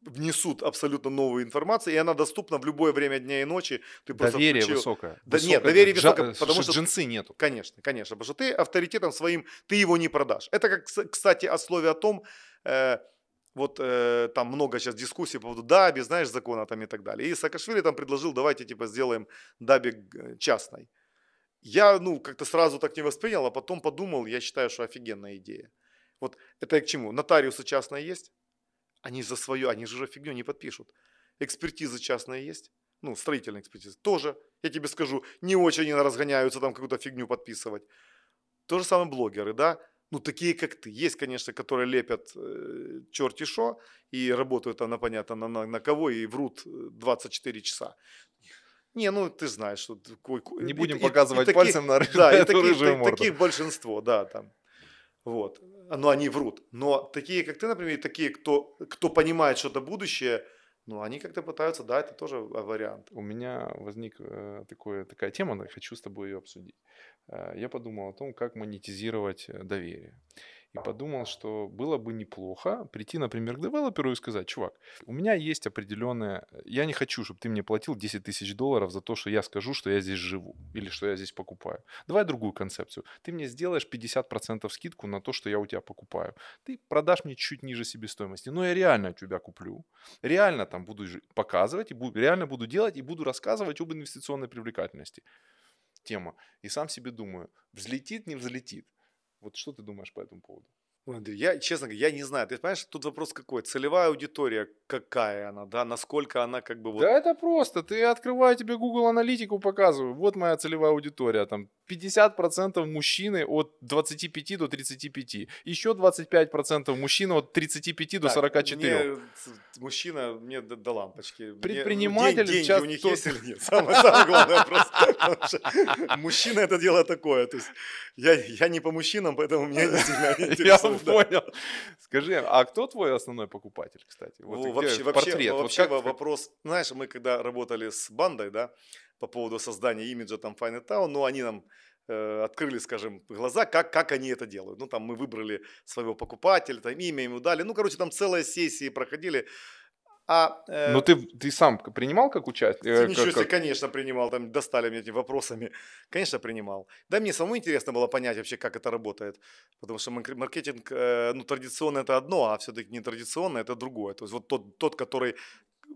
внесут абсолютно новую информацию, и она доступна в любое время дня и ночи. Ты Доверие включил- высокое. Да Высокое, нет, доверие жа- высокое, потому что- джинсы нету. Конечно, конечно, потому что ты авторитетом своим, ты его не продашь. Это, как, кс- кстати, о слове о том, э, вот э, там много сейчас дискуссий по поводу даби, знаешь, закона там и так далее. И Саакашвили там предложил, давайте типа сделаем даби э, частной. Я, ну, как-то сразу так не воспринял, а потом подумал, я считаю, что офигенная идея. Вот это к чему? Нотариусы частные есть? Они за свое, они же уже фигню не подпишут. Экспертизы частные есть? Ну, строительные экспертизы. Тоже, я тебе скажу, не очень они разгоняются там какую-то фигню подписывать. То же самое блогеры, да? Ну, такие, как ты. Есть, конечно, которые лепят э, черти шо и работают там, на, понятно, на, на, на кого и врут э, 24 часа. Не, ну ты знаешь, что... Не и- будем и- и показывать таких- пальцем на, да, на и таких, рыжую таких большинство, да, там. Вот. Но они врут. Но такие, как ты, например, такие, кто, кто понимает что-то будущее, ну, они как-то пытаются, да, это тоже вариант. У меня возник э, такое, такая тема, хочу с тобой ее обсудить. Э, я подумал о том, как монетизировать э, доверие. И подумал, что было бы неплохо прийти, например, к девелоперу и сказать, чувак, у меня есть определенное... Я не хочу, чтобы ты мне платил 10 тысяч долларов за то, что я скажу, что я здесь живу или что я здесь покупаю. Давай другую концепцию. Ты мне сделаешь 50% скидку на то, что я у тебя покупаю. Ты продашь мне чуть ниже себестоимости, но я реально тебя куплю. Реально там буду показывать, и буду, реально буду делать, и буду рассказывать об инвестиционной привлекательности. Тема. И сам себе думаю, взлетит, не взлетит. Вот что ты думаешь по этому поводу? Ой, Андрей, я, честно говоря, я не знаю. Ты понимаешь, тут вопрос какой? Целевая аудитория, какая она, да, насколько она как бы вот... Да это просто. Ты открываю тебе Google аналитику, показываю. Вот моя целевая аудитория. Там 50% мужчины от 25 до 35. Еще 25% мужчины от 35 до Так, 44. Мне мужчина, мне до, до лампочки. Мне, ну, Предприниматель день- деньги сейчас у них тот- есть или нет? Главный вопрос. Потому что Мужчина это дело такое. То есть я, я не по мужчинам, поэтому меня не сильно интересует. понял. Скажи, а кто твой основной покупатель, кстати? Вот Во- где вообще, вообще. Вот вообще как во- ты- вопрос, знаешь, мы когда работали с бандой, да, по поводу создания имиджа там Fine Town, ну, они нам э, открыли, скажем, глаза, как, как они это делают. Ну, там мы выбрали своего покупателя, там имя ему дали. Ну, короче, там целые сессии проходили. А, э, Ну ты, ты сам принимал как участник? ты ничего себе, конечно, принимал, там достали меня этими вопросами. Конечно, принимал. Да, мне самому интересно было понять вообще, как это работает. Потому что марк- маркетинг, э, ну, традиционно это одно, а все-таки нетрадиционно это другое. То есть вот тот, тот который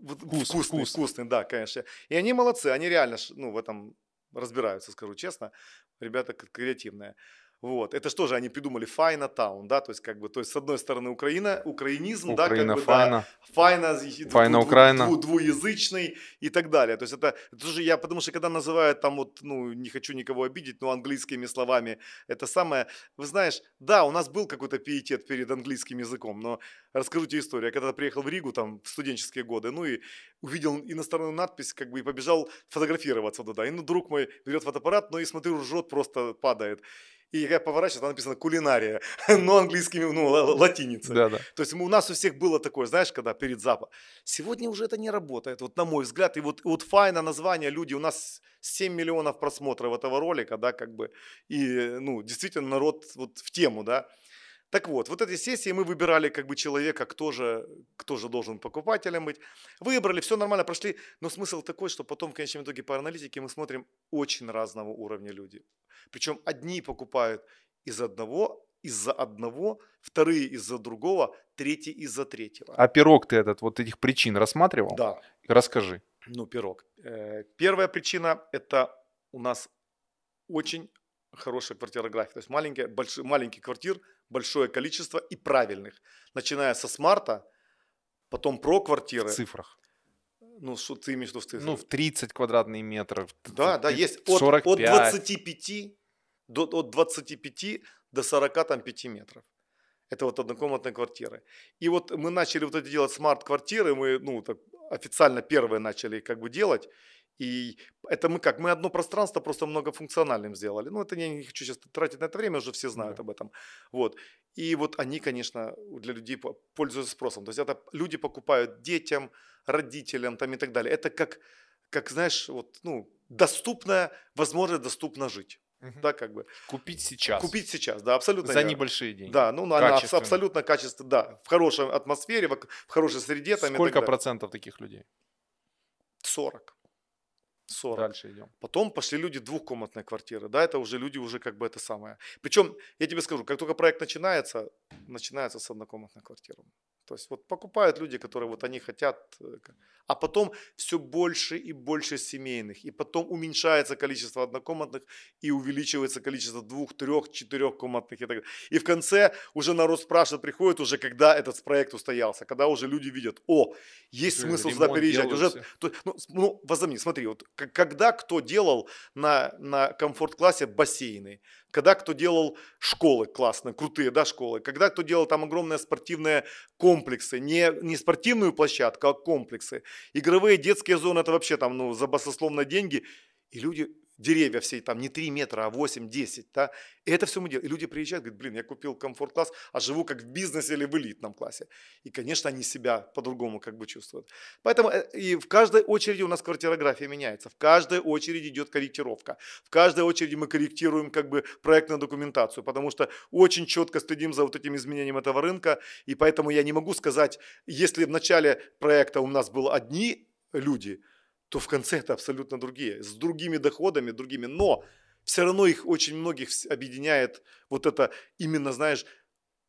вот Вкус- вкусный, вкус. вкусный, да, конечно. И они молодцы, они реально, ну, в этом разбираются, скажу честно. Ребята креативные. Вот. Это что же они придумали? Файна Таун, да, то есть как бы, то есть с одной стороны Украина, украинизм, да, как Украина бы, да, файна. файна, Файна дву- Украина. дву- двуязычный и так далее. То есть это, это тоже я, потому что когда называют там вот, ну, не хочу никого обидеть, но английскими словами, это самое, вы знаешь, да, у нас был какой-то пиетет перед английским языком, но расскажу тебе историю. Я когда приехал в Ригу там в студенческие годы, ну и увидел иностранную надпись, как бы и побежал фотографироваться туда. И ну, друг мой берет фотоаппарат, но и смотрю, ржет, просто падает. И я поворачиваюсь, там написано кулинария, но английскими, ну, ла- латиницей. Да, да. То есть у нас у всех было такое, знаешь, когда перед запад. Сегодня уже это не работает, вот на мой взгляд. И вот, вот файна название, люди, у нас 7 миллионов просмотров этого ролика, да, как бы. И, ну, действительно, народ вот в тему, да. Так вот, вот этой сессии мы выбирали как бы человека, кто же, кто же должен покупателем быть. Выбрали, все нормально прошли, но смысл такой, что потом в конечном итоге по аналитике мы смотрим очень разного уровня люди. Причем одни покупают из одного, из-за одного, вторые из-за другого, третьи из-за третьего. А пирог ты этот, вот этих причин рассматривал? Да, Расскажи. ну пирог. Э, Первая причина – это у нас очень хорошая квартирография. То есть маленькие, большие, маленький квартир, большое количество и правильных. Начиная со смарта, потом про квартиры. В цифрах. Ну, что ты имеешь в виду в цифрах? Ну, в 30 квадратных метров. Да, да, есть от, 45. от 25 до, от 25 до 40 там, 5 метров. Это вот однокомнатные квартиры. И вот мы начали вот это делать смарт-квартиры, мы, ну, так официально первые начали как бы делать. И это мы как? Мы одно пространство просто многофункциональным сделали. Ну, это я не хочу сейчас тратить на это время, уже все знают да. об этом. Вот. И вот они, конечно, для людей пользуются спросом. То есть это люди покупают детям, родителям там и так далее. Это как, как знаешь, вот, ну, доступная, возможность доступно жить. Угу. Да, как бы. Купить сейчас. Купить сейчас, да, абсолютно. За верно. небольшие деньги. Да, ну, она абсолютно качественно, да, в хорошей атмосфере, в, в хорошей среде. Там, Сколько процентов таких людей? 40. 40. Дальше идем. Потом пошли люди двухкомнатной квартиры, да, это уже люди уже как бы это самое. Причем, я тебе скажу, как только проект начинается, начинается с однокомнатной квартиры. То есть вот покупают люди, которые вот они хотят, э, а потом все больше и больше семейных, и потом уменьшается количество однокомнатных и увеличивается количество двух, трех, четырехкомнатных и так далее. И в конце уже народ спрашивает, приходит уже, когда этот проект устоялся, когда уже люди видят, о, есть уже смысл сюда переезжать. Уже, то, ну, ну, возомни, смотри, вот когда кто делал на, на комфорт-классе бассейны, когда кто делал школы классные, крутые, да, школы, когда кто делал там огромные спортивные комплексы, не, не спортивную площадку, а комплексы. Игровые детские зоны, это вообще там, ну, за басословно деньги. И люди деревья все там не 3 метра, а 8-10, да, и это все мы делаем. И люди приезжают, говорят, блин, я купил комфорт-класс, а живу как в бизнесе или в элитном классе. И, конечно, они себя по-другому как бы чувствуют. Поэтому э, и в каждой очереди у нас квартирография меняется, в каждой очереди идет корректировка, в каждой очереди мы корректируем как бы проектную документацию, потому что очень четко следим за вот этим изменением этого рынка, и поэтому я не могу сказать, если в начале проекта у нас было одни люди, то в конце это абсолютно другие, с другими доходами, другими. Но все равно их очень многих объединяет вот это именно, знаешь,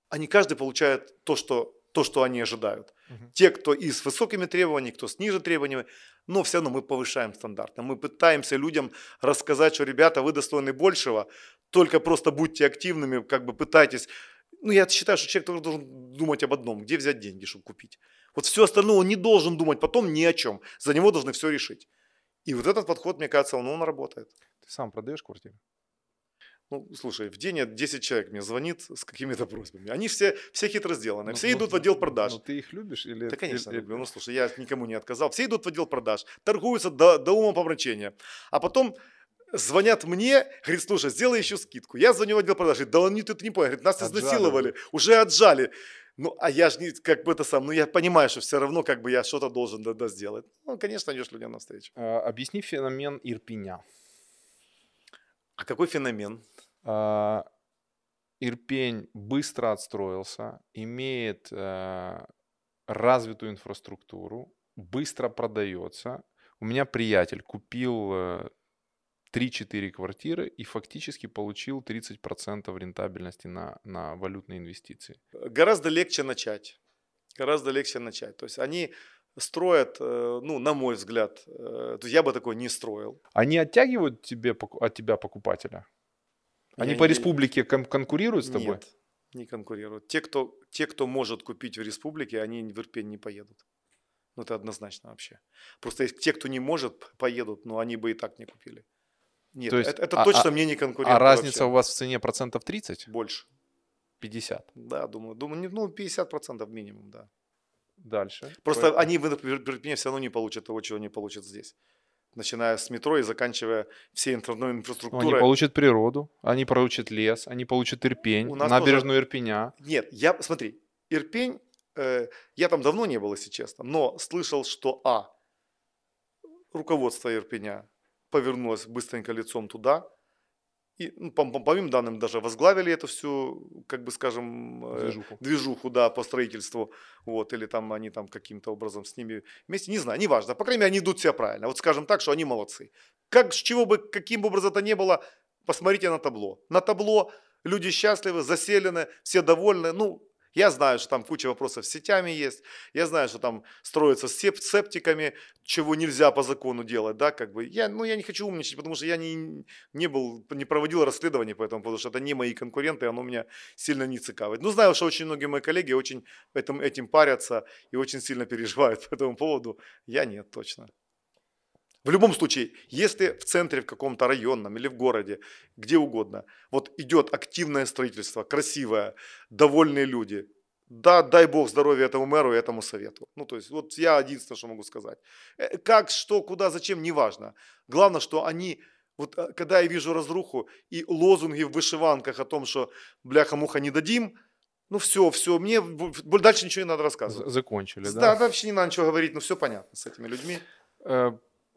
они каждый получает то, что, то, что они ожидают. Угу. Те, кто и с высокими требованиями, кто с ниже требованиями, но все равно мы повышаем стандарты. Мы пытаемся людям рассказать, что, ребята, вы достойны большего, только просто будьте активными, как бы пытайтесь. Ну, я считаю, что человек должен думать об одном, где взять деньги, чтобы купить. Вот все остальное он не должен думать потом ни о чем. За него должны все решить. И вот этот подход, мне кажется, он, он работает. Ты сам продаешь квартиру? Ну, слушай, в день 10 человек мне звонит с какими-то просьбами. Они все, все хитро сделаны, ну, все ну, идут в отдел продаж. Ну, ты их любишь? Или, да, конечно, или... люблю. Ну, слушай, я никому не отказал. Все идут в отдел продаж, торгуются до, до ума помрачения. А потом звонят мне, говорит, слушай, сделай еще скидку. Я звоню в отдел продаж, говорит, да они тут не понял, говорит, нас отжали. изнасиловали, уже отжали. Ну, а я же не, как бы это сам, ну, я понимаю, что все равно, как бы я что-то должен да, да, сделать. Ну, конечно, идешь людям навстречу. А, объясни феномен Ирпеня. А какой феномен? А, Ирпень быстро отстроился, имеет а, развитую инфраструктуру, быстро продается. У меня приятель купил э, 3-4 квартиры и фактически получил 30% рентабельности на, на валютные инвестиции. Гораздо легче начать. Гораздо легче начать. То есть они строят, э, ну, на мой взгляд, э, то я бы такой не строил. Они оттягивают тебе, от тебя покупателя? Они я по не... республике кон- конкурируют с тобой? Нет, не конкурируют. Те кто, те, кто может купить в республике, они в Ирпень не поедут. Ну, это однозначно вообще. Просто те, кто не может, поедут, но они бы и так не купили. Нет, То есть, это, это а, точно а, мне не конкурент. А разница вообще. у вас в цене процентов 30? Больше. 50? Да, думаю, думаю ну 50 процентов минимум, да. Дальше. Просто Поэтому... они, например, все равно не получат того, чего они получат здесь. Начиная с метро и заканчивая всей интернетной инфраструктурой. Они получат природу, они получат лес, они получат Ирпень, набережную тоже... Ирпеня. Нет, я, смотри, Ирпень, э, я там давно не был, если честно, но слышал, что, а, руководство Ирпеня повернулась быстренько лицом туда, и, ну, по, по, по моим данным, даже возглавили эту всю, как бы скажем, э, движуху, движуху да, по строительству, вот, или там они там каким-то образом с ними вместе, не знаю, неважно, по крайней мере, они идут себя правильно, вот скажем так, что они молодцы. Как, с чего бы, каким образом это ни было, посмотрите на табло. На табло люди счастливы, заселены, все довольны, ну, я знаю, что там куча вопросов с сетями есть, я знаю, что там строятся сеп септиками, чего нельзя по закону делать, да, как бы. Я, ну, я не хочу умничать, потому что я не, не был, не проводил расследование по этому, потому что это не мои конкуренты, оно меня сильно не цикавит. Ну, знаю, что очень многие мои коллеги очень этим, этим парятся и очень сильно переживают по этому поводу. Я нет, точно. В любом случае, если в центре, в каком-то районном или в городе, где угодно, вот идет активное строительство, красивое, довольные люди, Да, дай бог здоровья этому мэру и этому совету. Ну, то есть, вот я единственное, что могу сказать. Э, как, что, куда, зачем, неважно. Главное, что они, вот э, когда я вижу разруху и лозунги в вышиванках о том, что бляха-муха не дадим, ну все, все, мне дальше ничего не надо рассказывать. Закончили, да? Да, вообще не надо ничего говорить, но все понятно с этими людьми.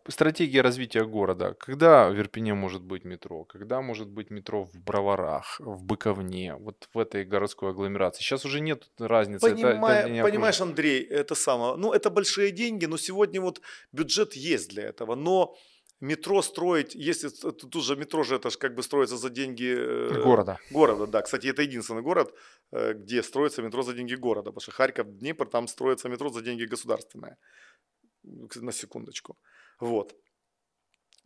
Стратегия развития города. Когда в Ирпене может быть метро? Когда может быть метро в Броварах, в Быковне, вот в этой городской агломерации? Сейчас уже нет разницы. Понимая, это, это понимаешь, Андрей, это самое, ну это большие деньги, но сегодня вот бюджет есть для этого, но метро строить, если тут уже метро же это же как бы строится за деньги э, города. Города, да. Кстати, это единственный город, э, где строится метро за деньги города, потому что Харьков, Днепр, там строится метро за деньги государственное. На секундочку. Вот.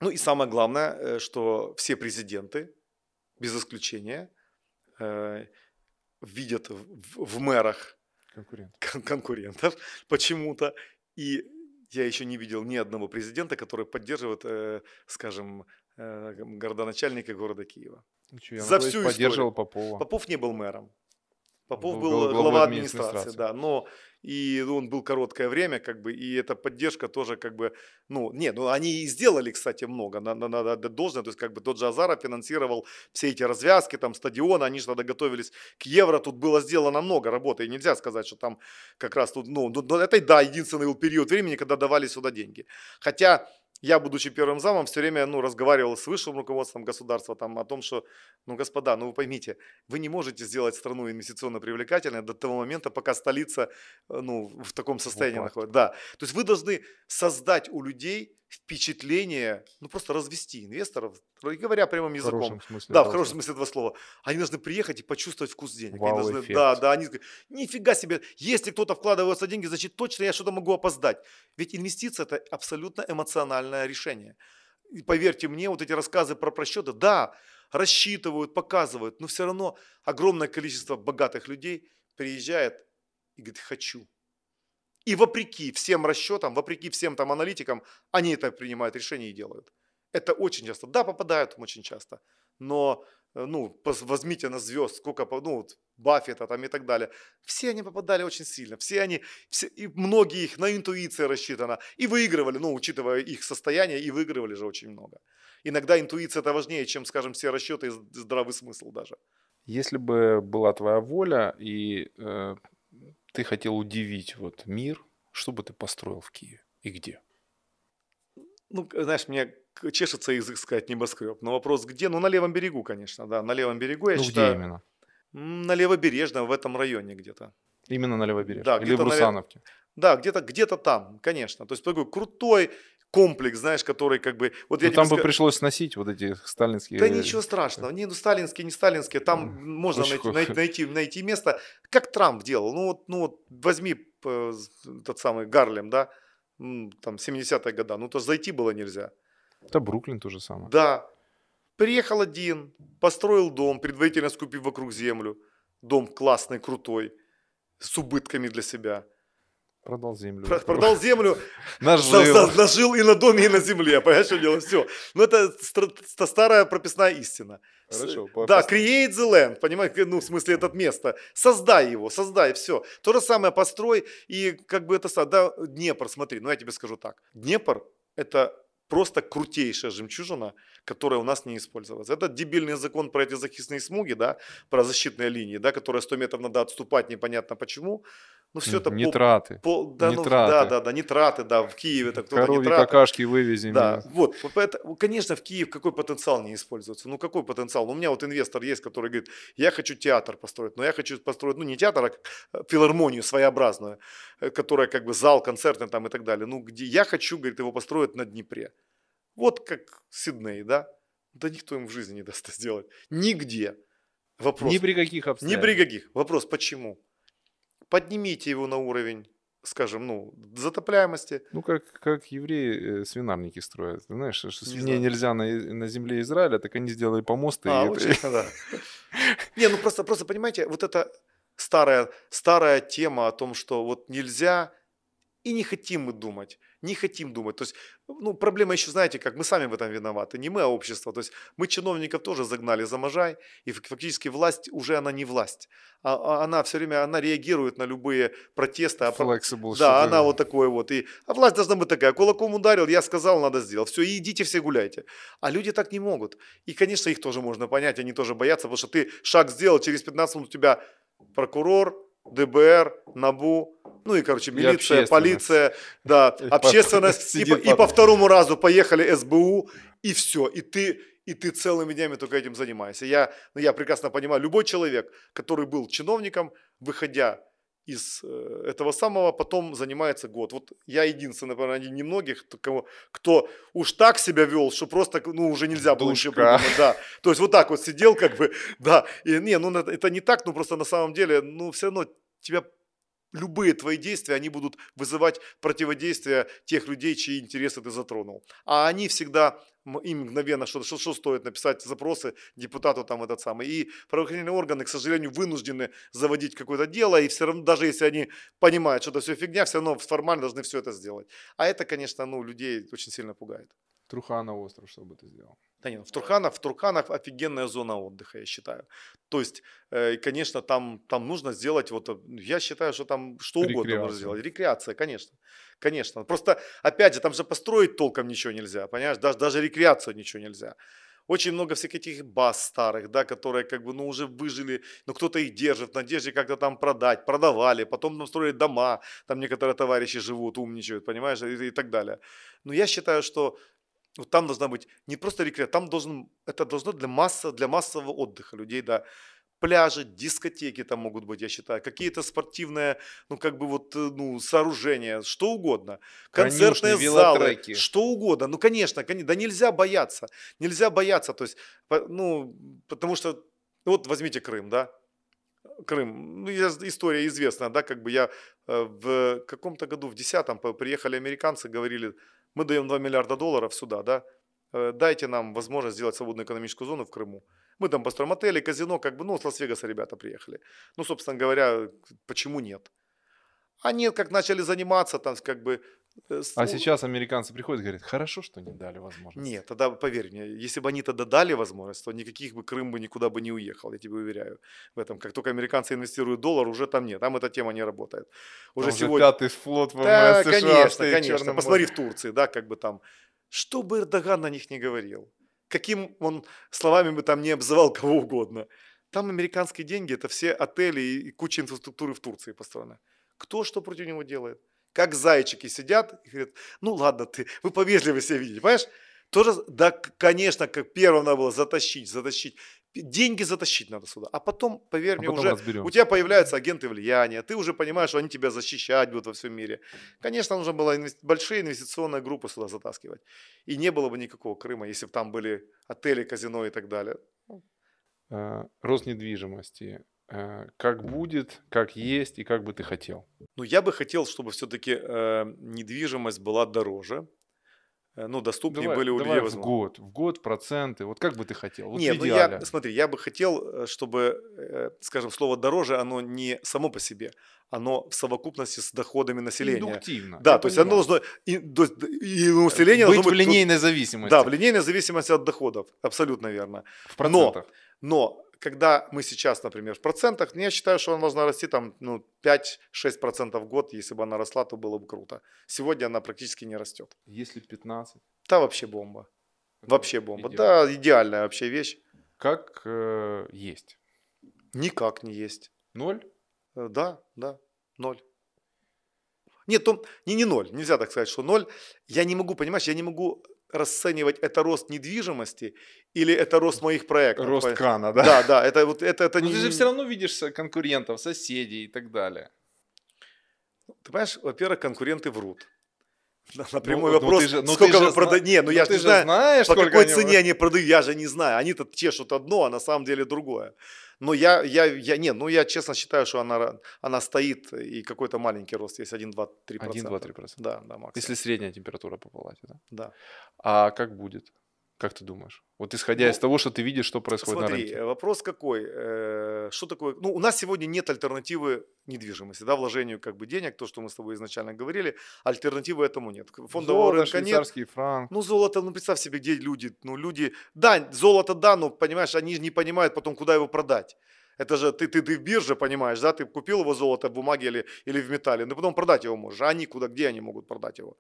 Ну и самое главное, э, что все президенты, без исключения, э, видят в, мэрах Конкурент. кон- конкурентов почему-то. И я еще не видел ни одного президента, который поддерживает, э, скажем, городоначальника города Киева. Ну, что, я За всю поддерживал историю. Попова. Попов не был мэром. Попов был, был глава администрации, администрации, да, но и он был короткое время, как бы, и эта поддержка тоже, как бы, ну, не, ну, они и сделали, кстати, много, надо, надо отдать должное, то есть, как бы, тот же Азаров финансировал все эти развязки, там, стадионы, они же тогда готовились к Евро, тут было сделано много работы, и нельзя сказать, что там как раз тут, ну, ну это, да, единственный был период времени, когда давали сюда деньги, хотя я, будучи первым замом, все время ну, разговаривал с высшим руководством государства там, о том, что, ну, господа, ну вы поймите, вы не можете сделать страну инвестиционно привлекательной до того момента, пока столица ну, в таком состоянии находится. Да. То есть вы должны создать у людей впечатление, ну просто развести инвесторов, говоря прямым языком. В хорошем смысле. Да, в хорошем смысле этого слова. Они должны приехать и почувствовать вкус денег. Вау, они должны, да, да, они говорят, нифига себе, если кто-то вкладывается деньги, значит точно я что-то могу опоздать. Ведь инвестиция это абсолютно эмоциональное решение. И поверьте мне, вот эти рассказы про просчеты, да, рассчитывают, показывают, но все равно огромное количество богатых людей приезжает и говорит, хочу. И вопреки всем расчетам, вопреки всем там аналитикам, они это принимают решения и делают. Это очень часто. Да, попадают очень часто. Но, э, ну, возьмите на звезд, сколько, ну, вот, Баффета там и так далее. Все они попадали очень сильно. Все они, все, и многие их на интуиции рассчитано. И выигрывали, ну, учитывая их состояние, и выигрывали же очень много. Иногда интуиция это важнее, чем, скажем, все расчеты и здравый смысл даже. Если бы была твоя воля и э, ты хотел удивить вот мир, что бы ты построил в Киеве и где? Ну, знаешь, мне чешется язык сказать небоскреб. Но вопрос где? Ну, на левом берегу, конечно, да. На левом берегу, я ну, считаю. где именно? На Левобережном, в этом районе где-то. Именно на Левобережном? Да, Или в Русановке? На... Да, где-то где там, конечно. То есть такой крутой комплекс, знаешь, который как бы... Вот я ну, там бы скажу... пришлось сносить вот эти сталинские... Да ничего страшного. Не, ну сталинские, не сталинские. Там mm. можно найти, найти, найти, найти место. Как Трамп делал. Ну вот, ну вот возьми э, тот самый Гарлем, да, там 70-е года. Ну то зайти было нельзя. Это Бруклин то же самое. Да. Приехал один, построил дом, предварительно скупив вокруг землю. Дом классный, крутой, с убытками для себя – Продал землю. Продал землю, нажил. нажил и на доме, и на земле. Понимаешь, что дело? Все. Но это, это старая прописная истина. Хорошо. Да, create the land, понимаешь, ну, в смысле, это место. Создай его, создай, все. То же самое построй, и как бы это, да, Днепр, смотри, ну я тебе скажу так. Днепр – это просто крутейшая жемчужина, которая у нас не использовалась. Это дебильный закон про эти захисные смуги, да, про защитные линии, да, которые 100 метров надо отступать, непонятно почему. Ну, все это нитраты. По, по, да, нитраты. Ну, да, да, да, нитраты, да, в Киеве это кто-то Коровьи нитраты. какашки вывезем. Да, вот, это, конечно, в Киев какой потенциал не используется? Ну, какой потенциал? Ну, у меня вот инвестор есть, который говорит, я хочу театр построить, но я хочу построить, ну, не театр, а э, филармонию своеобразную, э, которая как бы зал концертный там и так далее. Ну, где я хочу, говорит, его построить на Днепре. Вот как Сидней, да? Да никто им в жизни не даст это сделать. Нигде. Вопрос. Ни при каких обстоятельствах. Ни при каких. Вопрос, почему? Поднимите его на уровень скажем, ну, затопляемости. Ну, как, как евреи э, свинарники строят. Знаешь, что свиней не нельзя на, на земле Израиля, так они сделали помосты. А, и это... да. Не, ну просто, просто понимаете, вот эта старая, старая тема о том, что вот нельзя И не хотим мы думать, не хотим думать. То есть, ну, проблема еще, знаете, как мы сами в этом виноваты, не мы, а общество. То есть, мы чиновников тоже загнали за можай, и фактически власть уже она не власть. А, а она все время, она реагирует на любые протесты. А Flexible да, она вот такое вот. И, а власть должна быть такая, кулаком ударил, я сказал, надо сделать. Все, и идите все гуляйте. А люди так не могут. И, конечно, их тоже можно понять, они тоже боятся, потому что ты шаг сделал, через 15 минут у тебя прокурор, ДБР, НАБУ, ну и, короче, милиция, и полиция, да, общественность. И, и, и по второму разу поехали СБУ, и все. И ты, и ты целыми днями только этим занимаешься. Я, ну, я прекрасно понимаю, любой человек, который был чиновником, выходя из э, этого самого, потом занимается год. Вот я единственный, наверное, один немногих, кого, кто уж так себя вел, что просто, ну, уже нельзя было еще придумать, да. То есть вот так вот сидел, как бы, да. И не, ну, это не так, ну, просто на самом деле, ну, все равно тебя любые твои действия, они будут вызывать противодействие тех людей, чьи интересы ты затронул. А они всегда им мгновенно что, что, что стоит написать запросы депутату там этот самый. И правоохранительные органы, к сожалению, вынуждены заводить какое-то дело, и все равно, даже если они понимают, что это все фигня, все равно формально должны все это сделать. А это, конечно, ну, людей очень сильно пугает. Трухана остров, чтобы ты сделал. Да нет, в Турханах, в Турханах офигенная зона отдыха, я считаю. То есть, э, конечно, там, там нужно сделать, вот, э, я считаю, что там что угодно можно сделать. Рекреация, конечно. Конечно. Просто, опять же, там же построить толком ничего нельзя, понимаешь? Даже, даже рекреацию ничего нельзя. Очень много всяких этих баз старых, да, которые как бы, ну, уже выжили, но кто-то их держит в надежде как-то там продать, продавали, потом настроили дома, там некоторые товарищи живут, умничают, понимаешь, и, и так далее. Но я считаю, что вот там должна быть не просто рекреация, там должен, это должно для, масса, для массового отдыха людей, да, пляжи, дискотеки там могут быть, я считаю, какие-то спортивные, ну, как бы вот, э, ну, сооружения, что угодно, концертные Конюшни, залы, что угодно, ну, конечно, конечно, да нельзя бояться, нельзя бояться, то есть, ну, потому что, ну, вот возьмите Крым, да, Крым, ну, история известная, да, как бы я э, в каком-то году, в десятом, приехали американцы, говорили, мы даем 2 миллиарда долларов сюда, да, э, дайте нам возможность сделать свободную экономическую зону в Крыму. Мы там построим отели, казино, как бы, ну, с Лас-Вегаса ребята приехали. Ну, собственно говоря, почему нет? Они как начали заниматься, там, как бы... Э, а сейчас американцы приходят и говорят, хорошо, что не дали возможность. Нет, тогда поверь мне, если бы они тогда дали возможность, то никаких бы Крым бы никуда бы не уехал, я тебе уверяю в этом. Как только американцы инвестируют доллар, уже там нет, там эта тема не работает. Уже там сегодня... пятый флот ВМС да, США конечно, конечно. Посмотри в Турции, да, как бы там. Что бы Эрдоган на них не говорил, каким он словами бы там не обзывал кого угодно. Там американские деньги, это все отели и куча инфраструктуры в Турции построена. Кто что против него делает? Как зайчики сидят и говорят, ну ладно ты, вы повежливо себя видите, понимаешь? Тоже, да, конечно, как первым надо было затащить, затащить. Деньги затащить надо сюда. А потом, поверь а мне, уже разберем. у тебя появляются агенты влияния, ты уже понимаешь, что они тебя защищать будут во всем мире. Конечно, нужно было инвести- большие инвестиционные группы сюда затаскивать. И не было бы никакого Крыма, если бы там были отели, казино и так далее. Э, рост недвижимости. Э, как будет, как есть и как бы ты хотел? Ну, я бы хотел, чтобы все-таки э, недвижимость была дороже, э, ну, доступнее давай, были у давай людей. в год, в год проценты, вот как бы ты хотел? Вот Нет, ну я, смотри, я бы хотел, э, чтобы, скажем, слово «дороже», оно не само по себе, оно в совокупности с доходами населения. Индуктивно. Да, то есть оно должно, и, и у населения быть должно быть... в линейной зависимости. Да, в линейной зависимости от доходов, абсолютно верно. В процентах. Но, но когда мы сейчас, например, в процентах, я считаю, что она должна расти там ну, 5-6% в год. Если бы она росла, то было бы круто. Сегодня она практически не растет. Если 15? Да, вообще бомба. Это вообще бомба. Идеально. Да, идеальная вообще вещь. Как э, есть? Никак не есть. Ноль? Э, да, да, ноль. Нет, то не, не ноль, нельзя так сказать, что ноль. Я не могу, понимаешь, я не могу расценивать это рост недвижимости или это рост моих проектов. Рост крана, да? Да, да, это вот это, это Но не... ты же все равно видишь конкурентов, соседей и так далее. Ты понимаешь, во-первых, конкуренты врут. На прямой ну, вопрос, ну, же, ну, сколько вы продаете. Не, ну я же не знаю, знаешь, по какой они... цене они продают, я же не знаю. Они-то чешут одно, а на самом деле другое. Но я, я, я, не, ну я честно считаю, что она, она стоит, и какой-то маленький рост есть, 1, 2, 3 1, 2, 3 Да, да, максимум. Если средняя температура по палате, да? Да. А как будет? Как ты думаешь? Вот исходя ну, из того, что ты видишь, что происходит смотри, на рынке. вопрос какой? Э, что такое? Ну, у нас сегодня нет альтернативы недвижимости, да, вложению как бы денег, то, что мы с тобой изначально говорили, альтернативы этому нет. Фондового Золото, рынка нет. франк. Ну, золото, ну, представь себе, где люди, ну, люди, да, золото, да, но, понимаешь, они не понимают потом, куда его продать. Это же ты, ты, ты в бирже, понимаешь, да, ты купил его золото в бумаге или, или в металле, но потом продать его можешь, а они куда, где они могут продать его?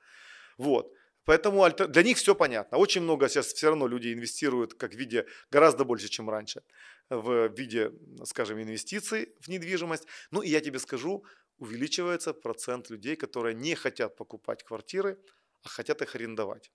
Вот. Поэтому для них все понятно. Очень много сейчас все равно люди инвестируют как в виде гораздо больше, чем раньше, в виде, скажем, инвестиций в недвижимость. Ну и я тебе скажу, увеличивается процент людей, которые не хотят покупать квартиры, а хотят их арендовать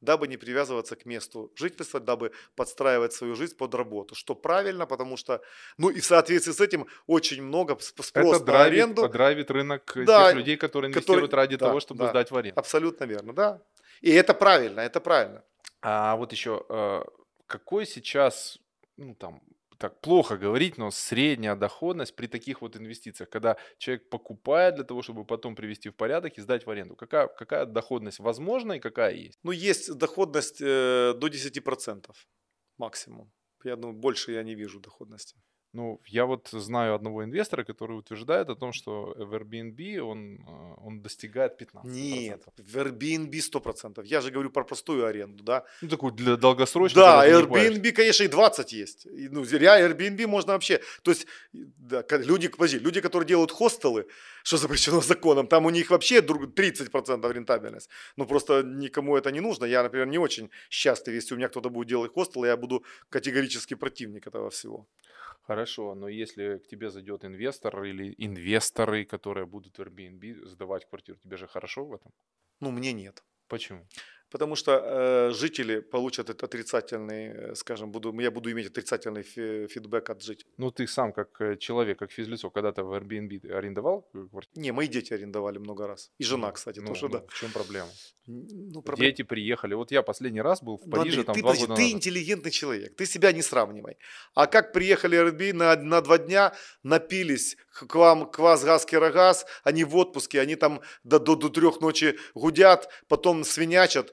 дабы не привязываться к месту жительства, дабы подстраивать свою жизнь под работу. Что правильно, потому что, ну и в соответствии с этим очень много спрос Это на драйвит, аренду. подравит рынок да, тех людей, которые инвестируют которые, ради да, того, чтобы да, сдать в аренду. Абсолютно верно, да. И это правильно, это правильно. А вот еще, э, какой сейчас, ну там, так плохо говорить, но средняя доходность при таких вот инвестициях, когда человек покупает для того, чтобы потом привести в порядок и сдать в аренду. Какая, какая доходность возможна и какая есть? Ну, есть доходность э, до 10% максимум. Я думаю, больше я не вижу доходности. Ну, я вот знаю одного инвестора, который утверждает о том, что в Airbnb он, э, он достигает 15%. Нет, в Airbnb 100%. Я же говорю про простую аренду, да. Ну, такую для долгосрочной. Да, Airbnb, конечно, и 20 есть. Ну, реально Airbnb можно вообще... То есть, да, люди, подожди, люди, которые делают хостелы, что запрещено законом, там у них вообще 30% рентабельность. Ну, просто никому это не нужно. Я, например, не очень счастлив, если у меня кто-то будет делать хостел, я буду категорически противник этого всего. Хорошо, но если к тебе зайдет инвестор или инвесторы, которые будут в Airbnb сдавать квартиру, тебе же хорошо в этом? Ну, мне нет. Почему? Потому что э, жители получат этот отрицательный, э, скажем, буду, я буду иметь отрицательный фи- фидбэк от жителей. Ну, ты сам, как э, человек, как физлицо, когда-то в Airbnb арендовал квартиру? Не, мои дети арендовали много раз. И жена, кстати, ну, тоже, ну, да. В чем проблема? Ну, проблема. Дети приехали. Вот я последний раз был в Париже, Андрей, там ты, два подожди, года Ты назад. интеллигентный человек, ты себя не сравнивай. А как приехали Airbnb на, на два дня, напились, к вам квас, газ, керогаз, они в отпуске, они там до, до, до трех ночи гудят, потом свинячат,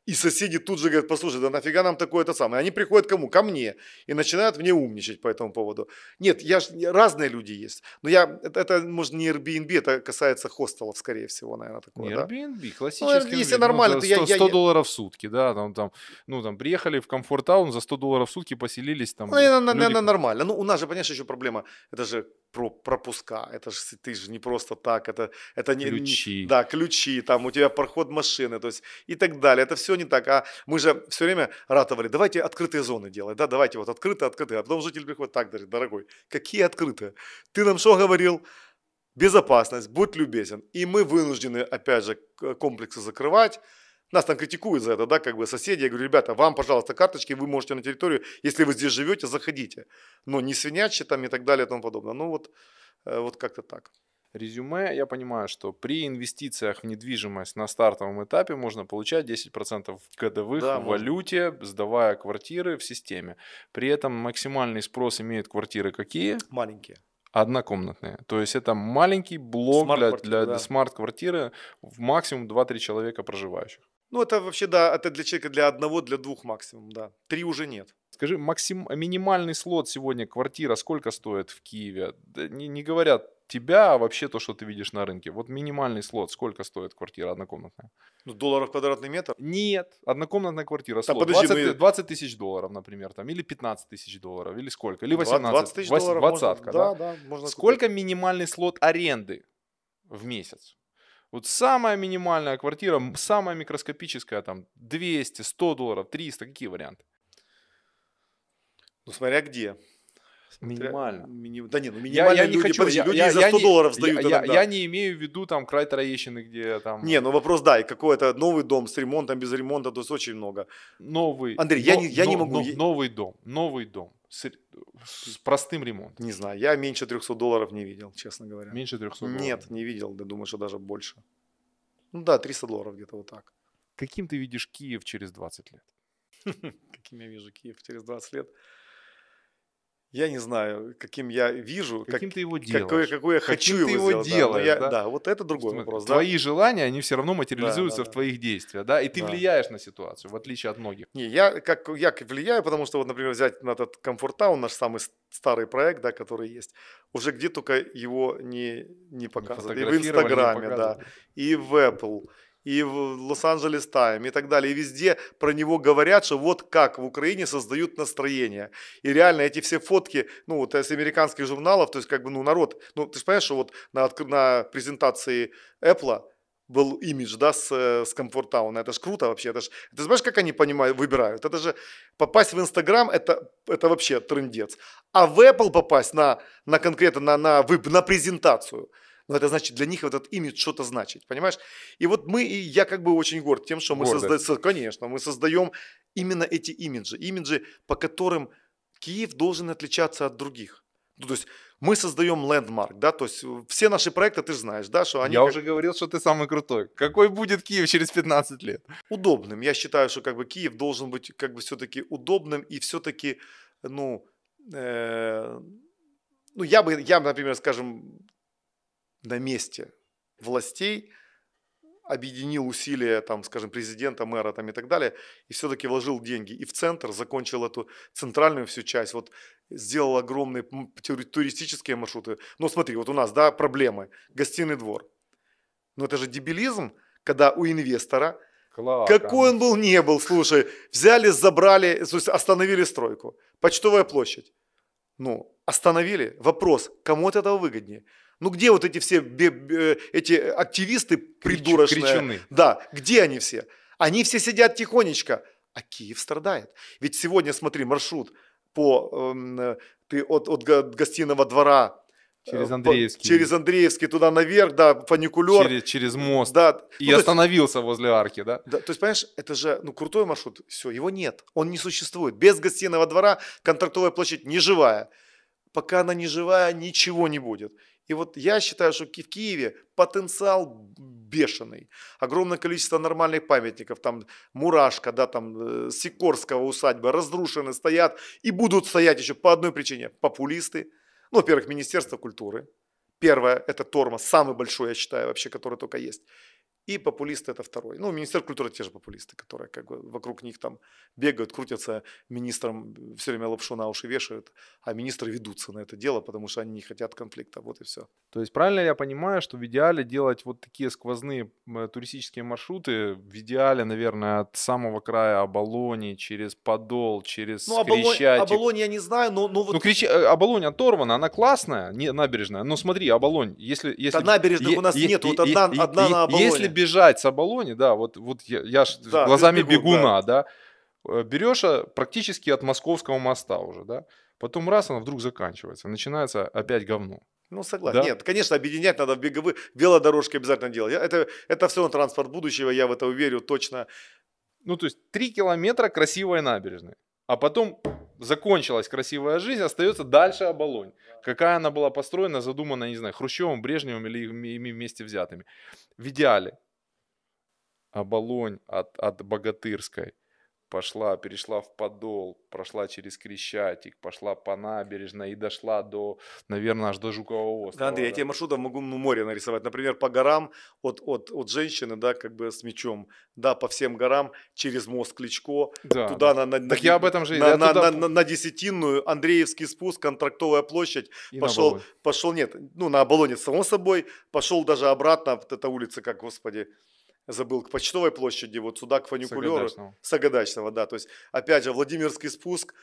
и соседи тут же говорят, послушай, да нафига нам такое это самое? Они приходят кому? Ко мне. И начинают мне умничать по этому поводу. Нет, я ж, разные люди есть. Но я, это, это может не Airbnb, это касается хостелов, скорее всего, наверное, такое. Не да? Airbnb, классический. Ну, если нормально, ну, то 100, я... 100 долларов в сутки, да, там, там, ну, там, приехали в комфорт-таун, за 100 долларов в сутки поселились там. Ну, наверное, люди... нормально. Ну, у нас же, понимаешь, еще проблема, это же про пропуска, это же ты же не просто так, это, это не... Ключи. Не, да, ключи, там у тебя проход машины, то есть и так далее. Это все не так. А мы же все время ратовали, давайте открытые зоны делать, да, давайте вот открытые, открытые. А потом житель приходит, так, говорит, дорогой, какие открытые? Ты нам что говорил? Безопасность, будь любезен. И мы вынуждены, опять же, комплексы закрывать, нас там критикуют за это, да, как бы соседи. Я говорю, ребята, вам, пожалуйста, карточки, вы можете на территорию, если вы здесь живете, заходите. Но не свинячьи там и так далее и тому подобное. Ну вот, э, вот как-то так. Резюме, я понимаю, что при инвестициях в недвижимость на стартовом этапе можно получать 10% годовых да, в валюте, сдавая квартиры в системе. При этом максимальный спрос имеют квартиры какие? Маленькие. Однокомнатные. То есть это маленький блок для, для, для смарт-квартиры в максимум 2-3 человека проживающих. Ну, это вообще, да, это для человека для одного, для двух максимум, да. Три уже нет. Скажи, максим, минимальный слот сегодня, квартира, сколько стоит в Киеве? Не, не говорят тебя, а вообще то, что ты видишь на рынке. Вот минимальный слот, сколько стоит квартира однокомнатная? Ну, долларов квадратный метр? Нет, однокомнатная квартира, слот, подожди, 20, ну... 20 тысяч долларов, например, там, или 15 тысяч долларов, или сколько, или 18, 20 тысяч долларов 20 можно, да? Да, да, можно Сколько купить. минимальный слот аренды в месяц? Вот самая минимальная квартира, самая микроскопическая, там 200, 100 долларов, 300, какие варианты? Ну, смотря где. Минимально. Мини... Да нет, ну минимально я, я не люди, хочу, подожди, я, люди я, за 100 я, долларов сдают я, иногда. Я, я не имею в виду там край Троещины, где там... Не, ну вопрос, да, и какой-то новый дом с ремонтом, без ремонта, то есть очень много. Новый. Андрей, но, я, не, я но, не могу... Но, новый дом, новый дом с, с простым ремонтом. Не знаю, я меньше 300 долларов не видел, честно говоря. Меньше 300 долларов? Нет, не видел, да думаю, что даже больше. Ну да, 300 долларов где-то вот так. Каким ты видишь Киев через 20 лет? Каким я вижу Киев через 20 лет? Я не знаю, каким я вижу, каким как, ты его делаешь, какой, какой я хочу каким ты его, его сделать. делаешь, да, но да? я, да, вот это другой Смотри, вопрос. да. Твои желания, они все равно материализуются да, в да. твоих действиях, да, и ты Да. влияешь на ситуацию, в отличие от многих. Не, я как, я влияю, потому что вот, например, взять на этот комфортаун, наш самый старый проект, да, который есть, уже где только его не, не показывают. И в Инстаграме, да, показывали. и в Apple, и в Лос-Анджелес Тайм, и так далее. И везде про него говорят, что вот как в Украине создают настроение. И реально эти все фотки, ну вот с американских журналов, то есть как бы, ну народ, ну ты же понимаешь, что вот на, на презентации Apple был имидж, да, с, с комфортауна. Это ж круто вообще. Это ж, ты знаешь, как они понимают, выбирают? Это же попасть в Инстаграм, это, это вообще трендец. А в Apple попасть на, на конкретно, на, на, на презентацию, ну, это значит, для них этот имидж что-то значит, понимаешь? И вот мы, и я как бы очень горд тем, что мы создаем, конечно, мы создаем именно эти имиджи, имиджи, по которым Киев должен отличаться от других. Ну, то есть мы создаем лендмарк, да, то есть все наши проекты, ты же знаешь, да, что они Я как- уже говорил, что ты самый крутой. Какой будет Киев через 15 лет? удобным. Я считаю, что как бы Киев должен быть как бы все-таки удобным и все-таки, ну, э, ну я бы, я, например, скажем, на месте властей объединил усилия, там, скажем, президента, мэра там, и так далее, и все-таки вложил деньги и в центр, закончил эту центральную всю часть, вот сделал огромные туристические маршруты. Ну смотри, вот у нас, да, проблемы, гостиный двор. Но это же дебилизм, когда у инвестора Класс. какой он был, не был, слушай, взяли, забрали, то есть остановили стройку. Почтовая площадь. Ну, остановили. Вопрос, кому от этого выгоднее? Ну, где вот эти все бе- эти активисты придурочные? кричуны. Да, где они все? Они все сидят тихонечко, а Киев страдает. Ведь сегодня, смотри, маршрут по, эм, э, ты от, от го- гостиного двора Через э, по- Андреевский. через Андреевский туда наверх, да, фуникулер. Через, через мост. Да, И Ну, то есть- остановился возле арки, да? да, то есть, понимаешь, это же ну, крутой маршрут. Все, его нет. Он не существует. Без гостиного двора контрактовая площадь не живая. Пока она не живая, ничего не будет. И вот я считаю, что в Киеве потенциал бешеный. Огромное количество нормальных памятников. Там Мурашка, да, там э, Сикорского усадьба разрушены, стоят и будут стоять еще по одной причине. Популисты. Ну, во-первых, Министерство культуры. Первое – это тормоз, самый большой, я считаю, вообще, который только есть. И популисты – это второй. Ну, Министерство культуры – те же популисты, которые как бы вокруг них там бегают, крутятся, министрам все время лапшу на уши вешают, а министры ведутся на это дело, потому что они не хотят конфликта. Вот и все. То есть правильно я понимаю, что в идеале делать вот такие сквозные туристические маршруты, в идеале, наверное, от самого края Оболони, через Подол, через Ну, Оболонь, Крещатик. Оболонь я не знаю, но, но вот Ну, Креща- э, Оболонь оторвана, она классная, не, набережная. Но смотри, Оболонь, если... если Да набережных е- у нас е- нет, вот е- одна- е- одна е- на Оболоне. Если бежать с Оболони, да, вот, вот я, я ж Да, глазами бегун, бегуна, да, э, берешь а, практически от Московского моста уже, да, потом раз, она вдруг заканчивается, начинается опять говно. Ну, согласен. Да? Нет, конечно, объединять надо в беговые, велодорожки обязательно делать. Это, это все транспорт будущего, я в это уверю точно. Ну, то есть три километра красивой набережной. А потом закончилась красивая жизнь, остается дальше Оболонь. Какая она была построена, задумана, не знаю, Хрущевым, Брежневым или ими вместе взятыми. В идеале Оболонь от, от Богатырской пошла, перешла в Подол, прошла через Крещатик, пошла по набережной и дошла до, наверное, аж до Жукового Да, острова. Андрей, я да. тебе маршрутом могу ну, море нарисовать. Например, по горам от, от, от женщины, да, как бы с мечом, да, по всем горам, через мост Кличко, Да, туда да. на, на, Так на, я об этом же- на, я на, туда- на- на- на Десятинную, Андреевский спуск, Контрактовая площадь, И на пошел, пошел, нет, ну, на Оболоне, само собой, пошел даже обратно, вот эта улица, как, господи, забыл, к Почтовой площади, вот сюда, к фуникулеру. Сагадачного. Сагадачного, да, то есть, опять же, Владимирский спуск,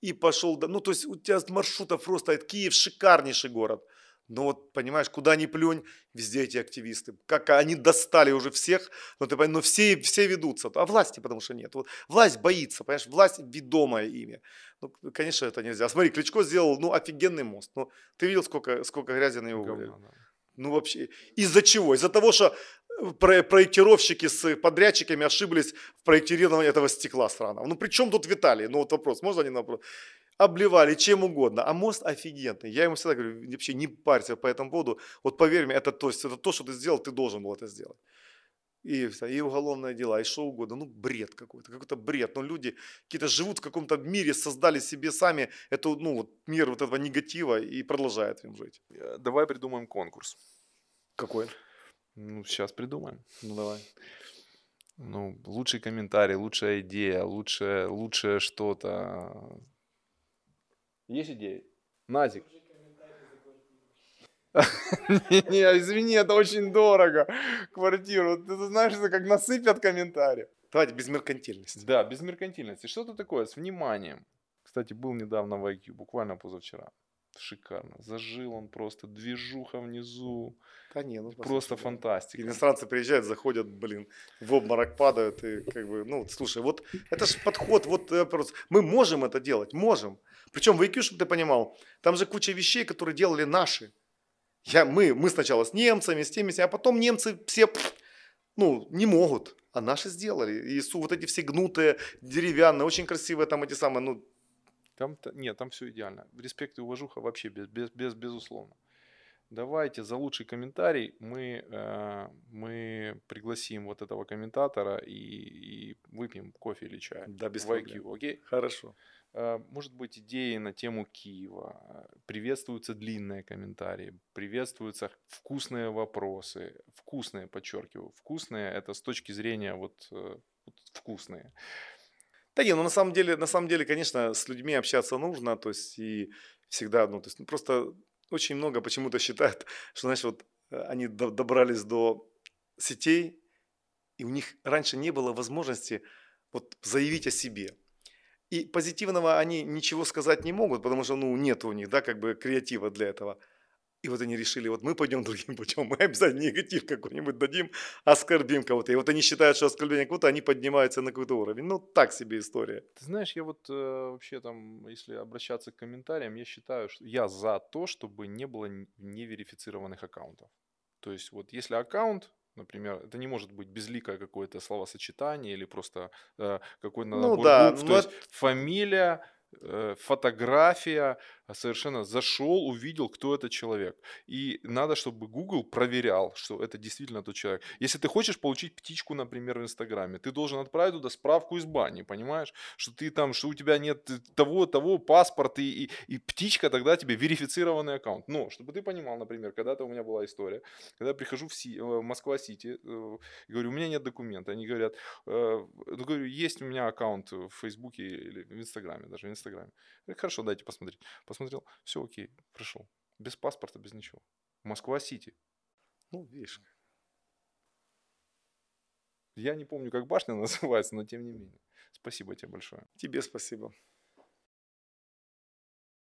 и пошел, ну, то есть, у тебя маршрутов просто, это Киев шикарнейший город, но вот, понимаешь, куда ни плюнь, везде эти активисты, как они достали уже всех, но ты понимаешь, ну, все, все ведутся, а власти потому что нет, вот, власть боится, понимаешь, власть ведомая ими, ну, конечно, это нельзя, смотри, Кличко сделал, ну, офигенный мост, ну, ты видел, сколько, сколько грязи на него? Говно, да. Ну вообще, из-за чего? Из-за того, что проектировщики с подрядчиками ошиблись в проектировании этого стекла странного. Ну при чем тут Виталий? Ну вот вопрос, можно на вопрос? Обливали чем угодно, а мост офигенный. Я ему всегда говорю, вообще не парься по этому поводу. Вот поверь мне, это то, есть, это то, что ты сделал, ты должен был это сделать. и, и уголовные дела, и что угодно. Ну, бред какой-то, какой-то бред. Но люди какие-то живут в каком-то мире, создали себе сами эту, ну, вот, мир вот этого негатива и продолжают им жить. Давай придумаем конкурс. Какой? Ну, сейчас придумаем. Ну, давай. Ну, лучший комментарий, лучшая идея, лучшее, лучшее что-то. Есть идеи? Назик. Не, извини, это очень дорого. Квартиру. Ты знаешь, это как насыпят комментарии. Давайте без меркантильности. Да, без меркантильности. Что-то такое, с вниманием. Кстати, был недавно в IQ, буквально позавчера. Шикарно. Зажил он просто, движуха внизу. Да не, ну, просто фантастика. Иностранцы приезжают, заходят, блин, в обморок падают и как бы, ну, слушай, вот это же подход, вот просто, мы можем это делать, можем. Причем в IQ, чтобы ты понимал, там же куча вещей, которые делали наши. Я, мы, мы сначала с немцами, с теми, а потом немцы все, ну, не могут, а наши сделали. И вот эти все гнутые, деревянные, очень красивые там эти самые, ну, там, нет, там все идеально. Респект и уважуха вообще без, без, без, безусловно. Давайте за лучший комментарий мы, э, мы пригласим вот этого комментатора и, и выпьем кофе или чай. Да, без проблем. окей? Хорошо. Э, может быть, идеи на тему Киева. Приветствуются длинные комментарии, приветствуются вкусные вопросы. Вкусные, подчеркиваю. Вкусные – это с точки зрения вот, э, вот вкусные. Да не, ну на самом деле, на самом деле, конечно, с людьми общаться нужно, то есть и всегда, ну то есть ну, просто очень много почему-то считают, что, знаешь, вот э, они добрались до сетей, и у них раньше не было возможности вот заявить о себе. И позитивного они ничего сказать не могут, потому что, ну, нет у них, да, как бы креатива для этого – и вот они решили, вот мы пойдем другим путем, мы обязательно негатив какой-нибудь дадим, оскорбим кого-то. И вот они считают, что оскорбление кого-то, они поднимаются на какой-то уровень. Ну, так себе история. Ты знаешь, я вот э, вообще там, если обращаться к комментариям, я считаю, что я за то, чтобы не было неверифицированных аккаунтов. То есть вот если аккаунт, например, это не может быть безликое какое-то словосочетание или просто э, какой-то ну, набор да, букв, то есть фамилия, Э, фотография, совершенно зашел, увидел, кто этот человек. И надо, чтобы Google проверял, что это действительно тот человек. Если ты хочешь получить птичку, например, в Инстаграме, ты должен отправить туда справку из бани, понимаешь? Что ты там, что у тебя нет того, того паспорта, и, и, и птичка тогда тебе верифицированный аккаунт. Но, чтобы ты понимал, например, когда-то у меня была история, когда я прихожу в, Си, в Москва-Сити, э, говорю, у меня нет документа. Они говорят, э, ну, говорю, есть у меня аккаунт в Фейсбуке или в Инстаграме даже, в Инстаграме. Я хорошо, дайте посмотреть. Посмотрел, все окей, пришел. Без паспорта, без ничего. Москва-Сити. Ну, видишь. Я не помню, как башня называется, но тем не менее. Спасибо тебе большое. Тебе спасибо.